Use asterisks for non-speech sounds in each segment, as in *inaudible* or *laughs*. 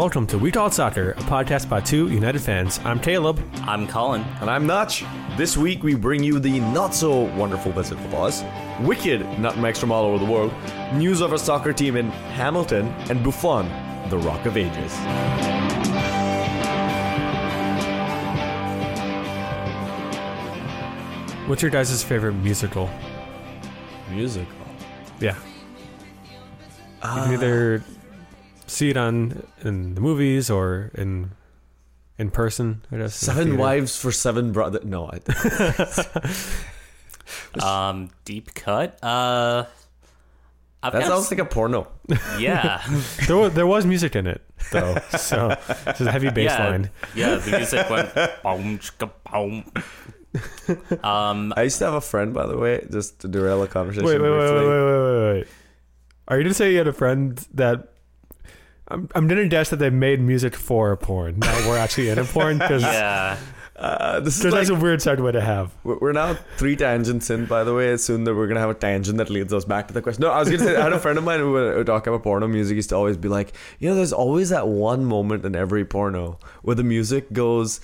welcome to We Talk Soccer, a podcast by two United fans. I'm Caleb. I'm Colin. And I'm Notch. This week we bring you the not so wonderful visit of us, wicked nutmegs from all over the world, news of our soccer team in Hamilton, and Buffon, the Rock of Ages. What's your guys' favorite musical? Musical. Yeah. you can either see it on in the movies or in in person. I guess in the Seven wives for seven brothers. No, I, *laughs* Um, deep cut. Uh, I've that sounds s- like a porno. yeah, *laughs* There was, there was music in it though, so it's a heavy *laughs* bass yeah, line. yeah. The music went boom, chicka, boom. Um, I used to have a friend, by the way, just to derail a conversation. Wait, wait, wait, wait, wait, wait, wait, wait. Are you gonna say you had a friend that? I'm I'm gonna guess that they made music for a porn. Now we're actually in a porn because *laughs* yeah, Uh, this is like, that's a weird segue to have. We're we're now three tangents in, by the way. Soon that we're gonna have a tangent that leads us back to the question. No, I was gonna say I had a friend of mine who would talk about porno music. Used to always be like, you know, there's always that one moment in every porno where the music goes.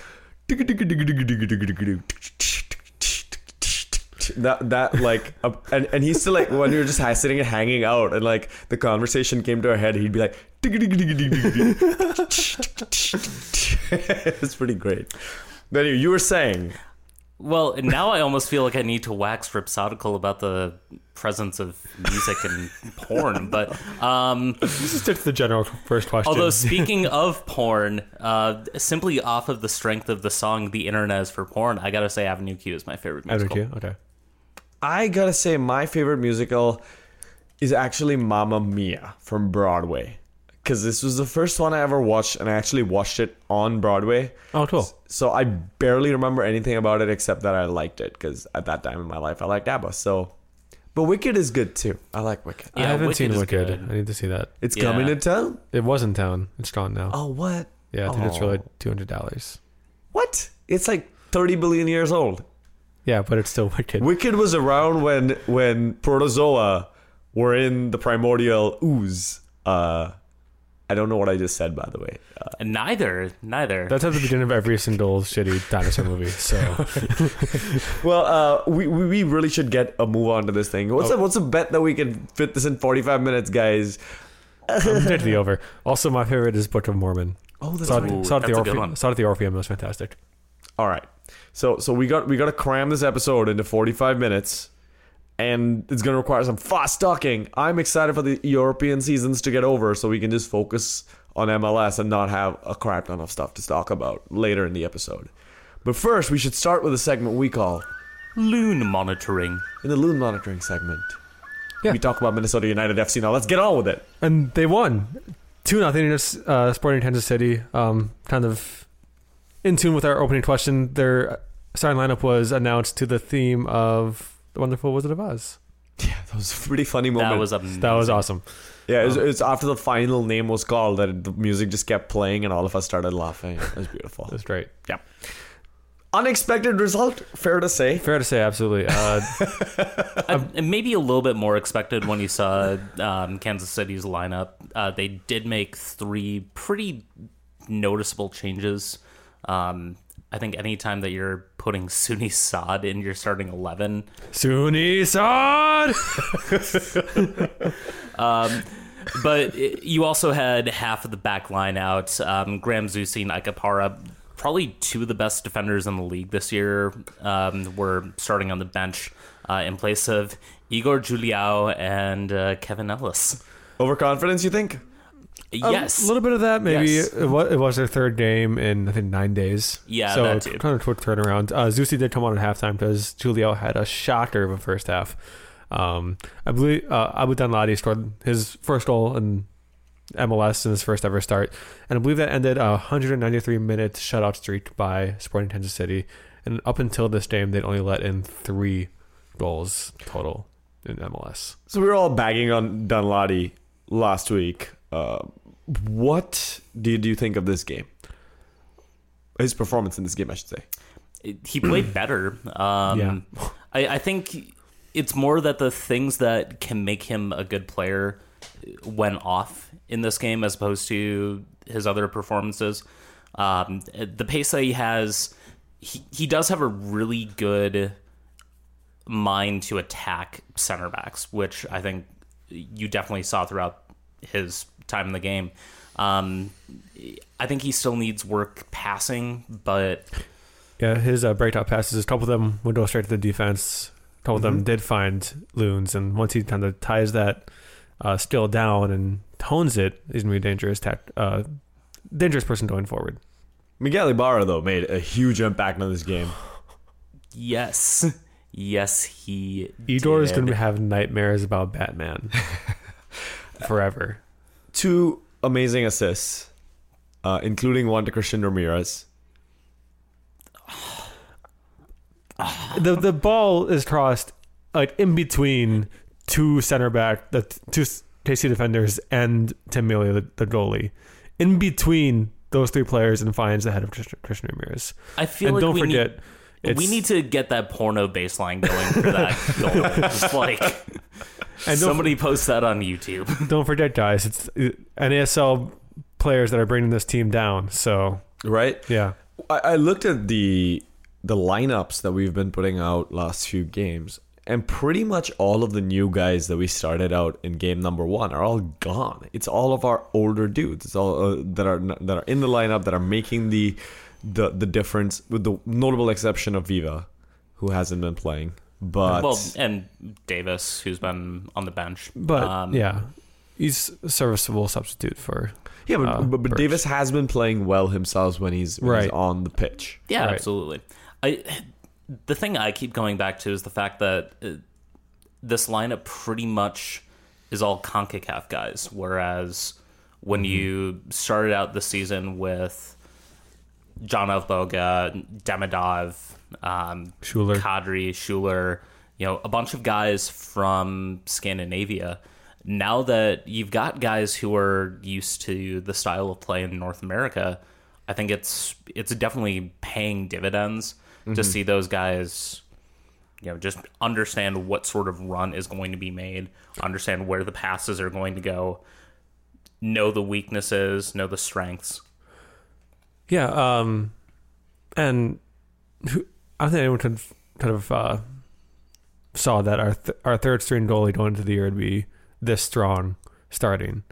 That that like uh, and and he's still like when you're just sitting and hanging out and like the conversation came to a head he'd be like *laughs* it's pretty great. Then you, you were saying Well, now I almost feel like I need to wax rhapsodical about the presence of music and porn. But um, Let's just to the general first question. although *laughs* speaking of porn, uh, simply off of the strength of the song "The Internet Is for Porn," I gotta say Avenue Q is my favorite musical. Avenue. Q, okay. I gotta say, my favorite musical is actually Mamma Mia from Broadway. Because this was the first one I ever watched, and I actually watched it on Broadway. Oh, cool. So I barely remember anything about it except that I liked it. Because at that time in my life, I liked ABBA. So, but Wicked is good too. I like Wicked. I haven't Wicked seen is Wicked. good. I need to see that. It's Yeah. coming to town. It was in town. It's gone now. Oh, what? yeah, I think it's oh. really two hundred dollars. What? It's like thirty billion years old. Yeah, but it's still Wicked. Wicked was around when when protozoa were in the primordial ooze. Uh, I don't know what I just said, by the way. Uh, And neither, neither. That's at the beginning of every single shitty dinosaur movie. So *laughs* well, uh, we, we we really should get a move on to this thing. What's Oh. a what's a bet that we can fit this in forty five minutes, guys? I'm *laughs* to the over. Also, my favorite is Book of Mormon. Oh, that's Saw, right. Ooh, saw it at the that's a good one. Saw it at the Orpheum. It was fantastic. All right. So so we got we got to cram this episode into 45 minutes and it's going to require some fast talking. I'm excited for the European seasons to get over so we can just focus on MLS and not have a crap ton of stuff to talk about later in the episode. But first, we should start with a segment we call Loon monitoring. in the loon monitoring segment. Yeah. We talk about Minnesota United FC now. Let's get on with it. and they won two nothing against uh, Sporting Kansas City. Um, kind of in tune with our opening question. Their starting lineup was announced to the theme of the Wonderful Wizard of Oz. Yeah, that was a pretty funny moment. That was amazing. That was awesome. yeah, it's was, it after the final name was called that the music just kept playing and all of us started laughing. It was beautiful. *laughs* It was great. Yeah. Unexpected result, fair to say. Fair to say, absolutely. Uh, *laughs* Uh, maybe a little bit more expected when you saw um, Kansas City's lineup. Uh, they did make three pretty noticeable changes. Um, I think anytime that you're putting *laughs* Soony Saad in your starting 11, Soony Saad. Um, but it- you also had half of the back line out. Um, Graham Zusi and Ike Opara, probably two of the best defenders in the league this year, um, were starting on the bench uh, in place of Igor Juliao and uh, Kevin Ellis. Overconfidence, you think? Yes. a little bit of that. Maybe Yes. it, was, it was their third game in I think nine days. Yeah, so that too. kind of quick turnaround. Uh, Zusi did come on at halftime because Julio had a shocker of a first half. Um, I believe uh, Abu Danladi scored his first goal in MLS in his first ever start, and I believe that ended a 193 minute shutout streak by Sporting Kansas City. And up until this game, they'd only let in three goals total in MLS. So we were all bagging on Danladi last week. Uh, what did you think of this game? His performance in this game, I should say. he played *clears throat* better. Um, Yeah. I, I think it's more that the things that can make him a good player went off in this game as opposed to his other performances. Um, the pace that he has, he, he does have a really good mind to attack center backs, which I think you definitely saw throughout his time in the game. Um, I think he still needs work passing, but Yeah, his uh, breakout passes, a couple of them would go straight to the defense. A couple of them did find loons, and once he kind of ties that uh, skill down and tones it, he's gonna be a dangerous tac- uh, dangerous person going forward. Miguel Ibarra though made a huge impact on this game. yes, yes, he. Igor is gonna have nightmares about Batman *laughs* forever. Two amazing assists, uh, including one to Christian Ramirez. *sighs* the the ball is crossed like in between two center back, the t- two KC defenders, and Tim Melia, the, the goalie. In between those three players, and finds the head of Christian, Christian Ramirez. I feel and like don't we forget, need, it's, we need to get that porno baseline going for that *laughs* goal. Just like and don't, somebody post that on YouTube. *laughs* don't forget, guys, it's uh, NASL players that are bringing this team down. So Right. yeah, I, I looked at the the lineups that we've been putting out last few games, and pretty much all of the new guys that we started out in game number one are all gone. It's all of our older dudes. It's all uh, that are that are in the lineup that are making the the the difference, with the notable exception of Viva, who hasn't been playing. But well, and Davis, who's been on the bench. but Um, yeah, he's a serviceable substitute for. yeah, but, uh, but, but Davis has been playing well himself when he's, when he's Right. on the pitch. Yeah, Right. absolutely. I the thing I keep going back to is the fact that uh, this lineup pretty much is all CONCACAF guys, whereas when you started out the season with John Boga, Demidov, um, Schuler. Kadrii, Schuler, you know, a bunch of guys from Scandinavia. Now that you've got guys who are used to the style of play in North America, I think it's it's definitely paying dividends to see those guys you know just understand what sort of run is going to be made, understand where the passes are going to go, know the weaknesses, know the strengths. Yeah, um, and who, I don't think anyone could kind of uh, saw that our th- our third string goalie going into the year would be this strong starting.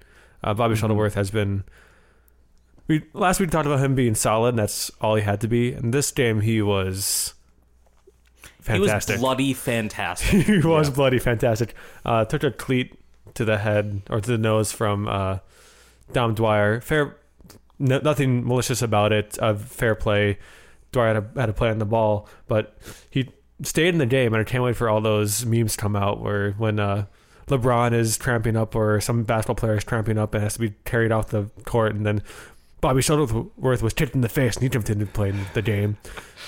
Uh, Bobby Shuttleworth has been. We last week talked about him being solid. And that's all he had to be. And this game, he was fantastic. He was bloody fantastic. *laughs* he was bloody fantastic. Uh, took a cleat to the head or to the nose from uh, Dom Dwyer. Fair, no, nothing malicious about it. Uh, fair play. Dwyer had a, had a play on the ball, but he stayed in the game, and I can't wait for all those memes to come out where when uh, LeBron is tramping up or some basketball player is tramping up and has to be carried off the court, and then Bobby Shuttleworth was kicked in the face and he jumped in and played the game.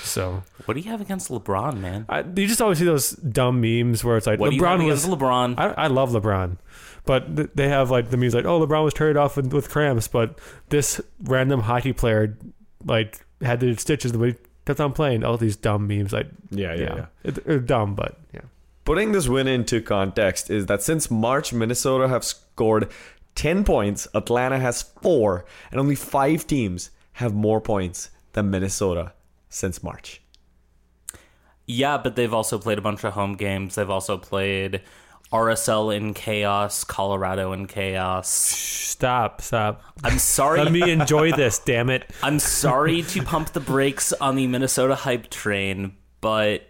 So what do you have against LeBron, man? I, you just always see those dumb memes where it's like What do you have LeBron was LeBron? I, I love LeBron, but th- they have like the memes like, oh, LeBron was carried off with, with cramps, but this random hockey player like had the stitches the way he kept on playing. All these dumb memes, like Yeah, yeah, yeah. It- they're dumb, but yeah, Putting this win into context is that since March, Minnesota have scored 10 points, Atlanta has 4, and only 5 teams have more points than Minnesota since March. Yeah, but they've also played a bunch of home games. They've also played RSL in chaos, Colorado in chaos. stop, stop. I'm sorry. Let me enjoy this. *laughs* Damn it. I'm sorry *laughs* to pump the brakes on the Minnesota hype train, but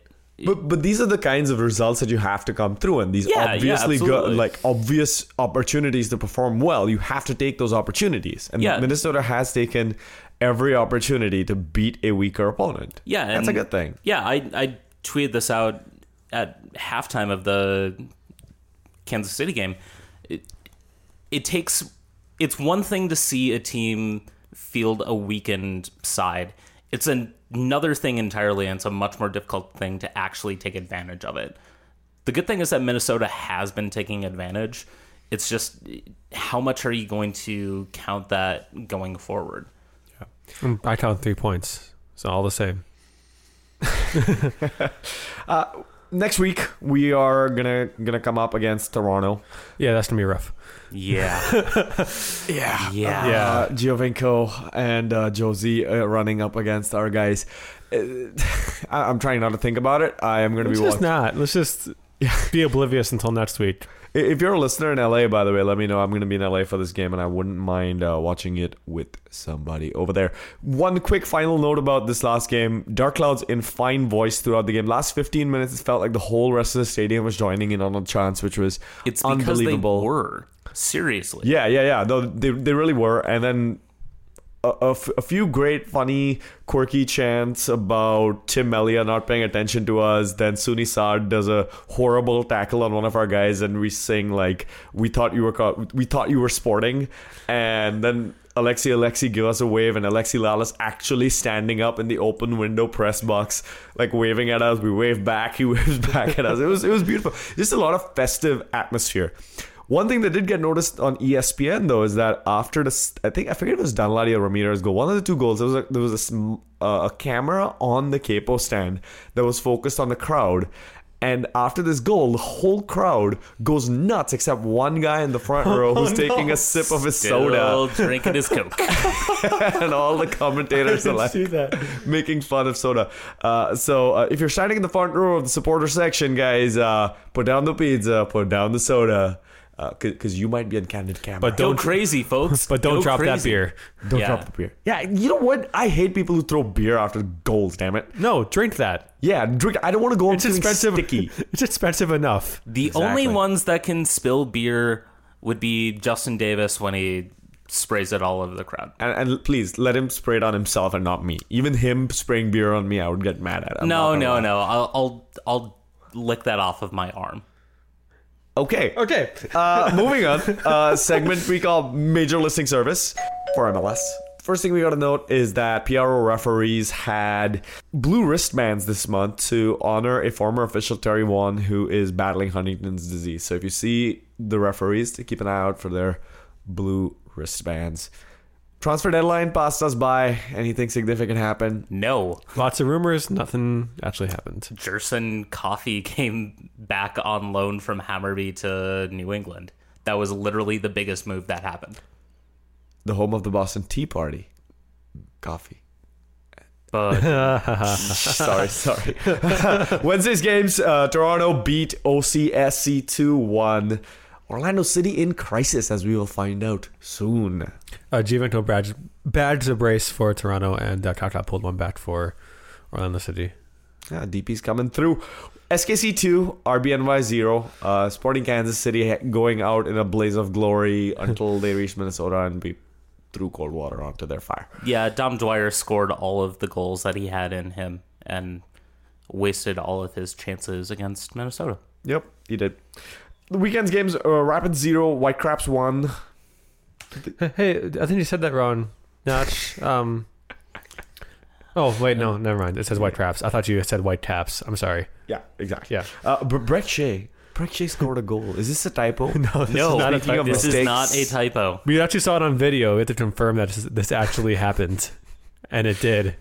But but these are the kinds of results that you have to come through, and these Yeah, yeah, obviously go, absolutely. like obvious opportunities to perform well. You have to take those opportunities, and Yeah. Minnesota has taken every opportunity to beat a weaker opponent. yeah, that's a good thing. Yeah, I I tweeted this out at halftime of the Kansas City game. It, it takes it's one thing to see a team field a weakened side. It's an, another thing entirely, and it's a much more difficult thing to actually take advantage of it. The good thing is that Minnesota has been taking advantage. It's just how much are you going to count that going forward? Yeah. I count three points. It's all the same. *laughs* Uh, next week we are gonna gonna come up against Toronto. Yeah, that's gonna be rough. Yeah. Yeah, *laughs* Yeah. Yeah. Uh, Giovinco and uh, Jozy uh, running up against our guys. Uh, *laughs* I- I'm trying not to think about it. I am gonna be. Let's be just watching. not. Let's just *laughs* be oblivious until next week. If you're a listener in LA, by the way, let me know. I'm going to be in LA for this game, and I wouldn't mind uh, watching it with somebody over there. One quick final note about this last game: Dark Clouds in fine voice throughout the game. Last 15 minutes, it felt like the whole rest of the stadium was joining in on the chants, which was It's because unbelievable. they were. Seriously. Yeah, yeah, yeah. No, they they really were. And then a, few great, funny, quirky chants about Tim Melia not paying attention to us. Then Soony Saad does a horrible tackle on one of our guys, and we sing like we thought you were we thought you were sporting, and then. Alexi Alexi give us a wave and Alexi Lalas actually standing up in the open window press box like waving at us we wave back he *laughs* waves back at us it was it was beautiful just a lot of festive atmosphere one thing that did get noticed on ESPN though is that after the I think I forget it was Danladi or Ramirez goal, one of the two goals, there was a, there was a, uh, a camera on the capo stand that was focused on the crowd. And after this goal, the whole crowd goes nuts except one guy in the front *laughs* row who's taking a sip of his Still soda, drinking his *laughs* Coke. and all the commentators are like making fun of soda. Uh, so uh, if you're standing in the front row of the supporter section, guys, uh, put down the pizza, put down the soda, Uh, because you might be on candid camera. But Don't- crazy, folks. But don't Go drop that beer. Don't Yeah. drop the beer. Yeah, you know what? I hate people who throw beer after goals. Damn it. No, drink that. Yeah, drink. I don't want to go on It's expensive. sticky. *laughs* It's expensive enough. The Exactly. only ones that can spill beer would be Justin Davis when he sprays it all over the crowd. And, and please let him spray it on himself and not me. Even him spraying beer on me, I would get mad at. I'm no, no, lie. no. I'll, I'll I'll lick that off of my arm. Okay. Okay. Uh, moving on. Uh, segment we call Major Listing Service for MLS. First thing we got to note is that PRO referees had blue wristbands this month to honor a former official Terry Vaughn who is battling Huntington's disease. So if you see the referees, to keep an eye out for their blue wristbands. Transfer deadline passed us by. Anything significant happened? No, Lots of rumors. Nothing actually happened. Gershon Koffie *laughs* came back on loan from Hammarby to New England. That was literally the biggest move that happened. The home of the Boston Tea Party. Coffee. But *laughs* *laughs* sorry, sorry. Wednesday's games: uh, Toronto beat OCSC two one. Orlando City in crisis, as we will find out soon. Uh, Giovinco badge, badged a brace for Toronto, and uh, Kaká pulled one back for Orlando City. Yeah, DP's coming through. SKC two, RBNY zero. Uh, Sporting Kansas City going out in a blaze of glory *laughs* until they reach Minnesota and we threw cold water onto their fire. yeah, Dom Dwyer scored all of the goals that he had in him and wasted all of his chances against Minnesota. Yep, he did. The weekend's games: uh, Rapids zero, Whitecraps one. Hey, I think you said that wrong. Notch. Um. Oh wait, no, never mind. It says white traps. I thought you said white taps. I'm sorry. Yeah, exactly. Yeah. Uh, but Brek Shea. Brek Shea scored a goal. Is this a typo? *laughs* No, this No, is not a typo. This is not a typo. We actually saw it on video. We have to confirm that this, this actually happened, and it did.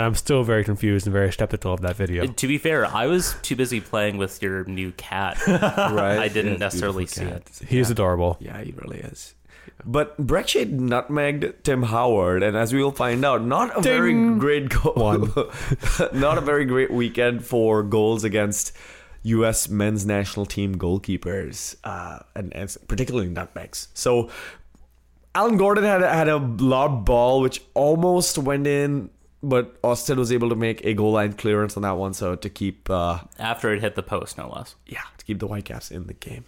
And I'm still very confused and very skeptical of that video. To be fair, I was too busy playing with your new cat. *laughs* right. I didn't Yes, necessarily see cat. He's yeah. adorable. Yeah, he really is. But Brek Shea nutmegged Tim Howard, and as we will find out, not a very great goal. *laughs* Not a very great weekend for goals against U.S. men's national team goalkeepers, uh, and, and particularly nutmegs. So Alan Gordon had had a lob ball which almost went in, but Austin was able to make a goal line clearance on that one, so to keep uh, After it hit the post, no less. yeah to keep the Whitecaps in the game.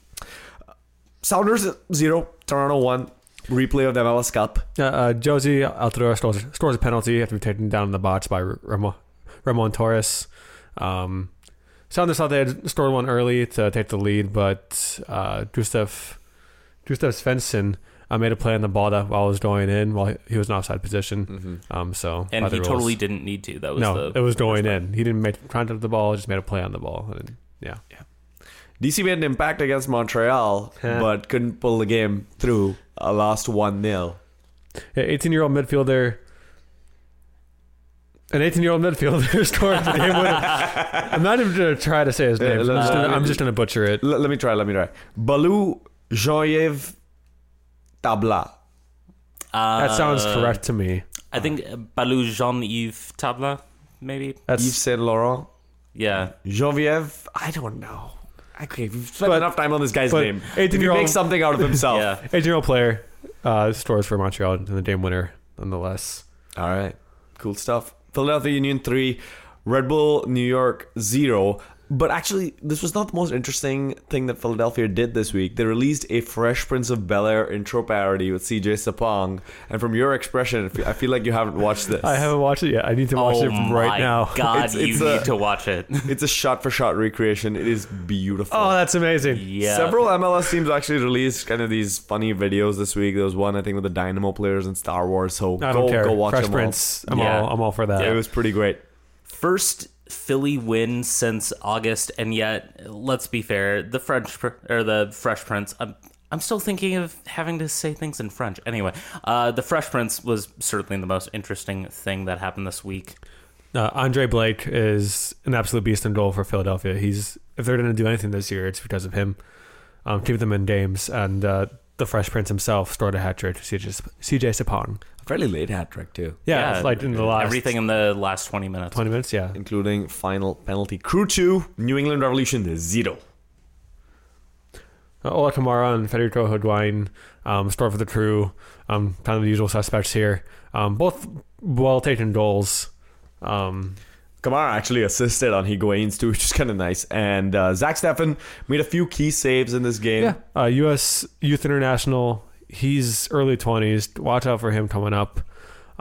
Sounders zero, Toronto one. Replay of the MLS Cup. Uh, uh, Jozy Altidore scores, scores a penalty after being taken down in the box by Ramon, Ramon Torres. Um, Sounders thought they had scored one early to take the lead, but uh, Gustav Gustav Svensson uh, made a play on the ball that while I was going in while he was in offside position. Um, so And he totally rules- didn't need to. That was no, the it was going in. He didn't make contact with the ball; just made a play on the ball. And, yeah, DC made an impact against Montreal, Yeah. but couldn't pull the game through. Uh, lost 1 0. eighteen-year-old midfielder An 18 year old midfielder *laughs* scored the game winner. *laughs* I'm not even going to try to say his name. Uh, I'm just gonna- I'm just going to butcher it. L- let me try. Let me try. Ballou Jean-Yves Tabla. That sounds Uh, correct to me. I think Ballou Jean-Yves Tabla, maybe. That's Yves Saint Laurent. Yeah. Genevieve. I don't know. Okay, we've spent But- enough time on this guy's name. If he 18-year-old makes something out of himself. Yeah. *laughs* 18 year old player uh, scores for Montreal and the game winner, nonetheless. All right. Cool stuff. Philadelphia Union 3, Red Bull New York 0. But actually, this was not the most interesting thing that Philadelphia did this week. They released a Fresh Prince of Bel Air intro parody with CJ Sapong. And from your expression, I feel- like you haven't watched this. I haven't watched it yet. I need to watch oh it right my now. God, It's- *laughs* it's you a- need to watch it. *laughs* It's a shot for shot recreation. It is beautiful. Oh, that's amazing. yeah. Several MLS teams actually released kind of these funny videos this week. There was one I think with the Dynamo players in Star Wars. So I go, don't care. go watch Fresh them Prince. I'm Yeah. all I'm all for that. all. It was pretty great. First Philly win since August, and yet, let's be fair, the French or the Fresh Prince. I'm I'm still thinking of having to say things in French. Anyway, uh, the Fresh Prince was certainly the most interesting thing that happened this week. Uh, Andre Blake is an absolute beast in goal for Philadelphia. He's if they're going to do anything this year, it's because of him. Um, keep them in games, and uh, the Fresh Prince himself scored a hat trick to CJ, CJ Sapong. Fairly late hat trick too, Yeah, it's like in the last everything in the last twenty minutes. 20 minutes. Yeah, including final penalty. Crew two, New England Revolution zero. uh, Ola Kamara and Federico Higuain um, scored for the crew. Um, kind of the usual suspects here. Um, both well taken goals. Um, Kamara actually assisted on Higuain's too, *laughs* which is kind of nice. And uh, Zach Steffen made a few key saves in this game. Yeah, uh, U.S. Youth International. He's early twenties. Watch out for him coming up.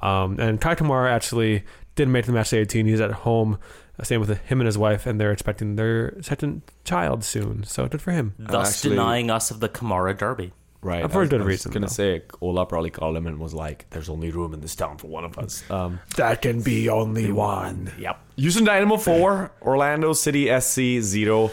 Um, and Kei Kamara actually didn't make the match to 18. He's at home. Uh, Same with him and his wife, and they're expecting their second child soon. So good for him. Thus actually- denying us of the Kamara Derby. Right. Uh, for I a was- good I was reason, gonna though. say Ola probably called him and was like, "There's only room in this town for one of us." Um, That can be only one. yep. Houston Dynamo four, *laughs* Orlando City SC zero.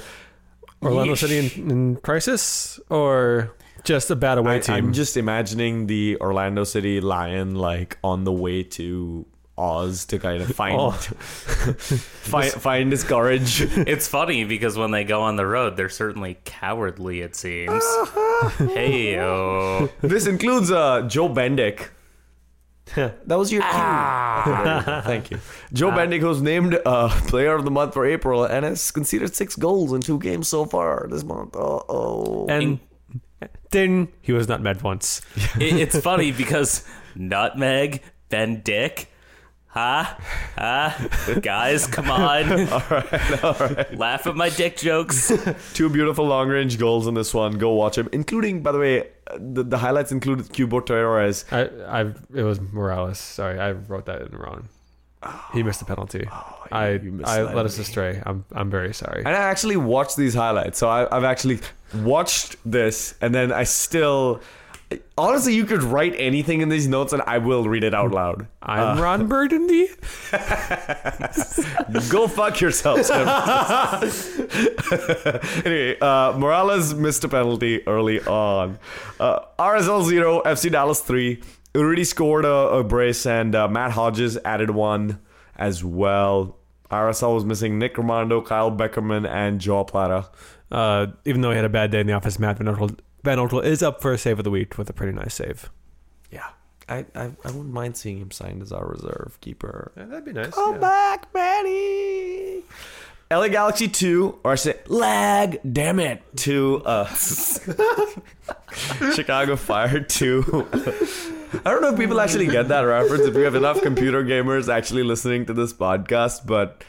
Orlando Yeesh. City in, in crisis, or just a bad away I, team. I'm just imagining the Orlando City Lion like on the way to Oz to kind of find Oh. *laughs* find, find his courage. *laughs* It's funny because when they go on the road, they're certainly cowardly. It seems. *laughs* hey yo. this includes uh, Joe Bendik. that was your cue. Thank you. Joe Bendik was named uh, Player of the Month for April and has conceded six goals in two games so far this month. Uh oh. and ding, he was not med once. it, it's funny because Nutmeg, Ben Dick, huh? Huh? Guys, come on. *laughs* all right, all right. Laugh at my dick jokes. *laughs* Two beautiful long range goals in this one. Go watch him. Including, by the way, uh, the, the highlights included Cubo Torres. I, I, it was Morales. Sorry, I wrote that in wrong. He missed the penalty. I, you I misled let us astray. I'm, I'm very sorry. And I actually watched these highlights. So I, I've actually watched this, and then I still. Honestly, you could write anything in these notes, and I will read it out loud. I'm Ron Burgundy. *laughs* Go fuck yourself, *laughs* *laughs* anyway, uh, Morales missed a penalty early on. Uh, RSL 0, FC Dallas 3. Already scored a, a brace, and uh, Matt Hedges added one as well. RSL was missing Nick Rimando, Kyle Beckerman, and Joao Plata. Uh, even though he had a bad day in the office, Matt Van Van Oekel is up for a save of the week with a pretty nice save. Yeah. I, I, I wouldn't mind seeing him signed as our reserve keeper. that'd be nice. Come back, Manny. LA Galaxy 2, or I say lag, damn it, to uh, *laughs* Chicago Fire 2. *laughs* I don't know if people actually get that reference, if we have enough computer gamers actually listening to this podcast, but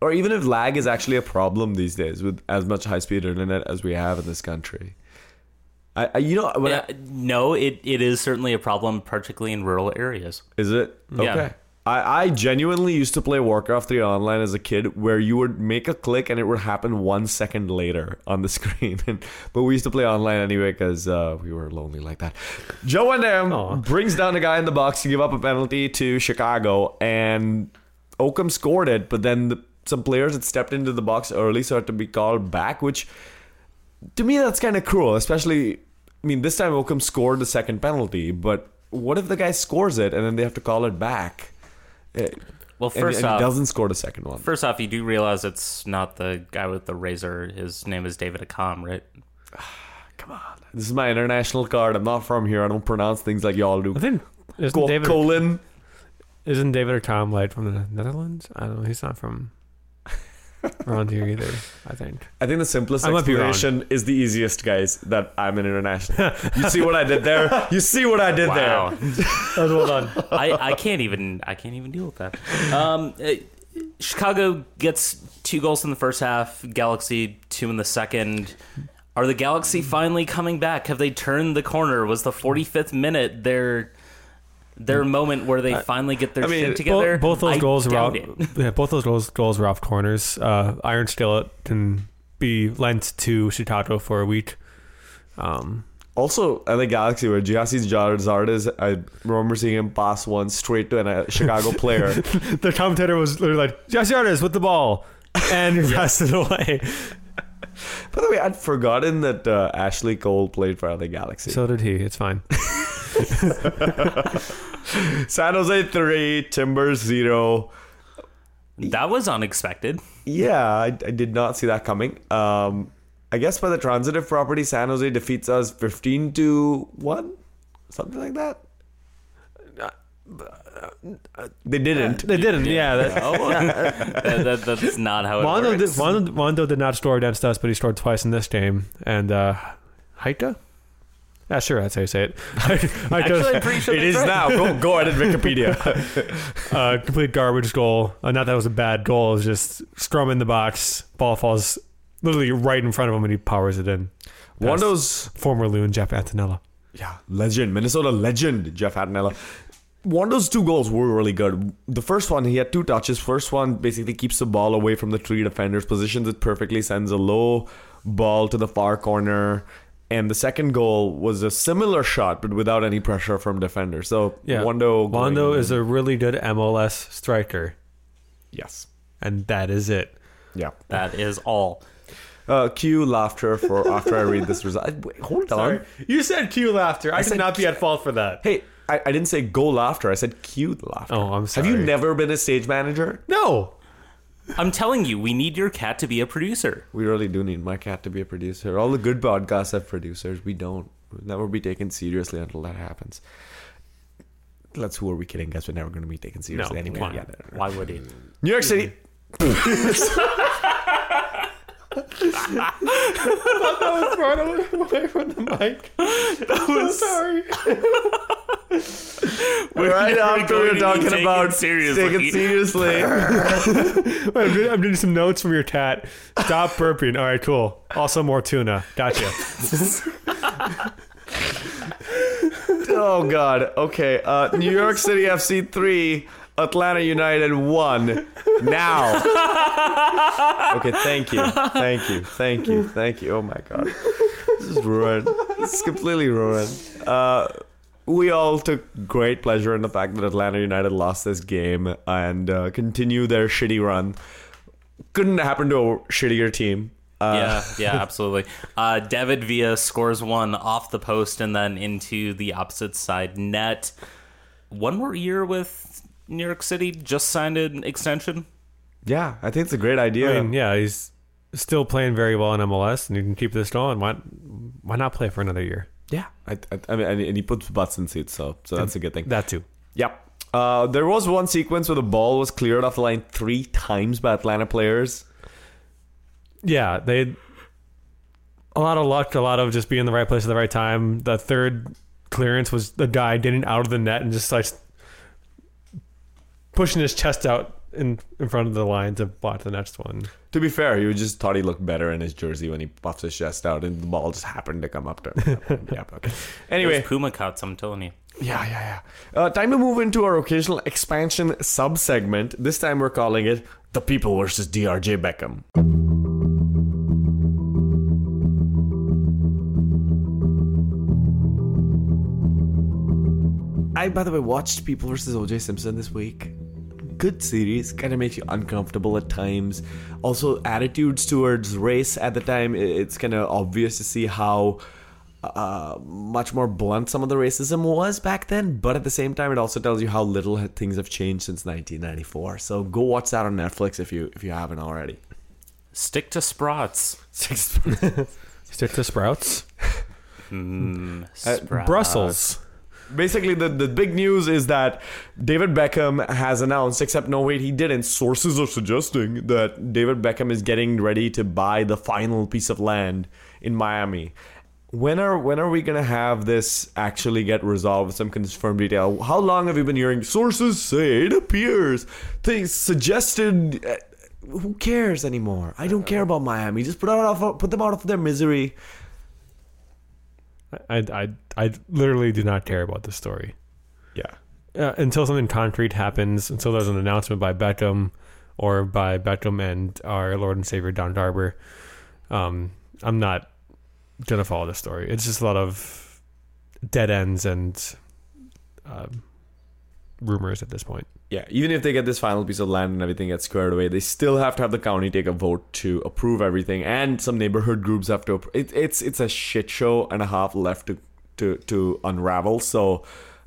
or even if lag is actually a problem these days with as much high speed internet as we have in this country. I, I you know when I- no, it, it is certainly a problem, particularly in rural areas. Is it? Yeah. Okay. I, I genuinely used to play Warcraft 3 online as a kid where you would make a click and it would happen one second later on the *laughs* screen. But we used to play online anyway because uh, we were lonely like that. Jelle Van Damme Aw. brings down a guy in the box to give up a penalty to Chicago and Accam scored it, but then the, some players had stepped into the box early so it had to be called back, which to me that's kind of cruel especially i mean this time Accam scored the second penalty but what if the guy scores it and then they have to call it back Eh, Well, first and, off- he doesn't score the second one. First off, you do realize it's not the guy with the razor. His name is David Accam, right? *sighs* Come on, this is my international card. I'm not from here. I don't pronounce things like y'all do. I think isn't Col- David colon. isn't David or Tom like from the Netherlands? I don't know. He's not from around here either. I think. I think the simplest I might be wrong. explanation is the easiest, guys. That I'm an international. you see what I did there? *laughs* You see what I did Wow. there? That was well done. I, I can't even I can't even deal with that. Um, uh, Chicago gets two goals in the first half. Galaxy two in the second. Are the Galaxy finally coming back? Have they turned the corner? Was the 45th minute their their moment where they finally get their I mean, shit together? Both, both those I goals were off. it. *laughs* Yeah, both those goals, goals were off corners. Uh, Iron Skillet can be lent to Chicago for a week. Um, Also, at the Galaxy, where Giassi's Zardes, I remember seeing him pass one straight to a Chicago player. *laughs* the commentator was literally like, "Gyasi Zardes with the ball," and he passed it away. By the way, I'd forgotten that uh, Ashley Cole played for the Galaxy. So did he. It's fine. *laughs* *laughs* San Jose three, Timbers zero. That was unexpected. Yeah, I, I did not see that coming. Um, I guess by the transitive property, San Jose defeats us fifteen to one, something like that. They didn't. They didn't. Yeah. *laughs* That, Oh, *laughs* that, that- that's not how it Wondo did, works. Wondo, Wondo did not score against us, but he scored twice in this game. And uh, Haita? Yeah, sure, that's how you say it. *laughs* Haita, Actually, I'm pretty sure It is right. now. Go go ahead and *laughs* Wikipedia. *laughs* uh, complete garbage goal. Uh, not that it was a bad goal. It was just scrum in the box. Ball falls literally right in front of him, and he powers it in. Past Wondo's former loon Jeff Attinella. yeah legend, Minnesota legend, Jeff Attinella. Wondo's two goals were really good. The first one, he had two touches. First one basically keeps the ball away from the three defenders, positions it perfectly, sends a low ball to the far corner. And the second goal was a similar shot, but without any pressure from defenders. So Yeah, Wondo, going Wondo is a really good MLS striker, yes, and that is it. yeah. That is all. Uh, cue laughter for after I read this result. Wait, hold on. you said cue laughter. I, said should not be at fault for that. Hey, I, I didn't say go laughter. I said cue laughter. Oh, I'm sorry. Have you never been a stage manager? No, I'm telling you, we need your cat to be a producer. We really do need my cat to be a producer. All the good podcasts have producers. We don't. We'll never be taken seriously until that happens. Let's who are we kidding? Guys, we're never going to be taken seriously No, anyway. Why, Yeah, why would he? New York City. *laughs* *laughs* that was right away from the mic. That was sorry. *laughs* *laughs* right after we going were talking about seriously. take it seriously. *laughs* Wait, I'm, doing, I'm doing some notes from your tat. Stop burping. All right, cool. Also, more tuna. Gotcha. *laughs* oh God. Okay. Uh, New York City FC three. Atlanta United one. Now. Okay. Thank you. Thank you. Thank you. Thank you. Oh my God. This is ruined. This is completely ruined. Uh, we all took great pleasure in the fact that Atlanta United lost this game and uh, continue their shitty run. Couldn't happen to a shittier team. Uh, yeah, yeah, *laughs* absolutely. Uh, David Villa scores one off the post and then into the opposite side net. One more year with New York City, just signed an extension. Yeah, I think it's a great idea. I mean, yeah, he's still playing very well in MLS, and you can keep this going. Why, why not play for another year? Yeah, I, I, I mean, and he puts butts in seats, so so that's a good thing. That too. Yep. Uh, there was one sequence where the ball was cleared off the line three times by Atlanta players. Yeah, they a lot of luck, a lot of just being in the right place at the right time. The third clearance was the guy getting out of the net and just like pushing his chest out in in front of the line to block the next one. To be fair, he just thought he looked better in his jersey when he puffed his chest out, and the ball just happened to come up to him. *laughs* yeah, okay. Anyway, Those Puma cuts, I'm telling you. Yeah, yeah, yeah. Uh, time to move into our occasional expansion sub segment. This time we're calling it The People versus DRJ Beckham. I, by the way, watched People versus OJ Simpson this week. Good series, kind of makes you uncomfortable at times. Also, attitudes towards race at the time, it's kind of obvious to see how uh, much more blunt some of the racism was back then, but at the same time, it also tells you how little things have changed since 1994. So go watch that on Netflix if you if you haven't already. Stick to Sprouts. Stick to sprouts. *laughs* Mm, Uh, Sprouts. Brussels. Basically, the, the big news is that David Beckham has announced, except no, wait, he didn't. Sources are suggesting that David Beckham is getting ready to buy the final piece of land in Miami. When are when are we gonna have this actually get resolved some confirmed detail? How long have you been hearing sources say it appears things suggested? uh, Who cares anymore? I don't care about Miami. Just put out of, put them out of their misery. I, I, I literally do not care about this story. Yeah. uh, until something concrete happens, until there's an announcement by Beckham or by Beckham and our Lord and Savior Don Garber, um, I'm not gonna follow this story. It's just a lot of dead ends and um, rumors at this point. Yeah, even if they get this final piece of land and everything gets squared away, they still have to have the county take a vote to approve everything, and some neighborhood groups have to. It, it's it's a shit show and a half left to to to unravel. So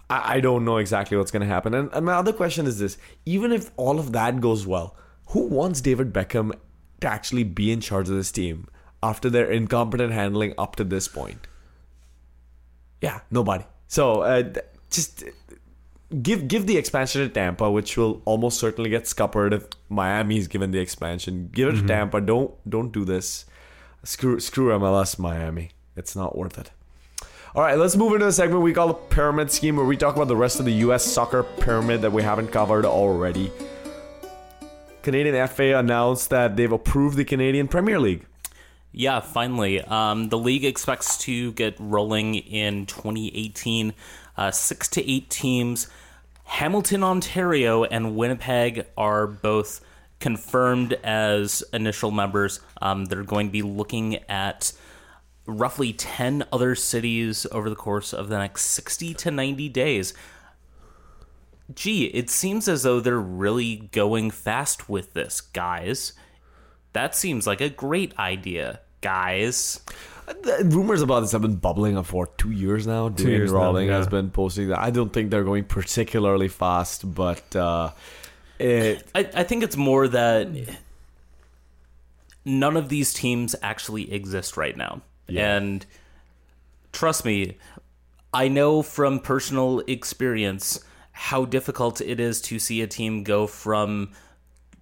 I, I don't know exactly what's going to happen. And, and my other question is this: even if all of that goes well, who wants David Beckham to actually be in charge of this team after their incompetent handling up to this point? Yeah, nobody. So uh, just give give the expansion to Tampa, which will almost certainly get scuppered if Miami's given the expansion. Give it to Tampa. Don't don't do this. Screw screw MLS Miami. It's not worth it. All right, let's move into the segment we call the pyramid scheme, where we talk about the rest of the U.S. soccer pyramid that we haven't covered already. Canadian FA announced that they've approved the Canadian Premier League. Yeah, finally. Um, the league expects to get rolling in 2018. Uh, six to eight teams. Hamilton, Ontario, and Winnipeg are both confirmed as initial members. Um, they're going to be looking at roughly 10 other cities over the course of the next 60 to 90 days. Gee, it seems as though they're really going fast with this, guys. That seems like a great idea, guys. The rumors about this have been bubbling up for two years now. Dwayne years now, Rawling yeah. has been posting that. I don't think they're going particularly fast, but uh, it, I, I think it's more that none of these teams actually exist right now. Yeah. And trust me, I know from personal experience how difficult it is to see a team go from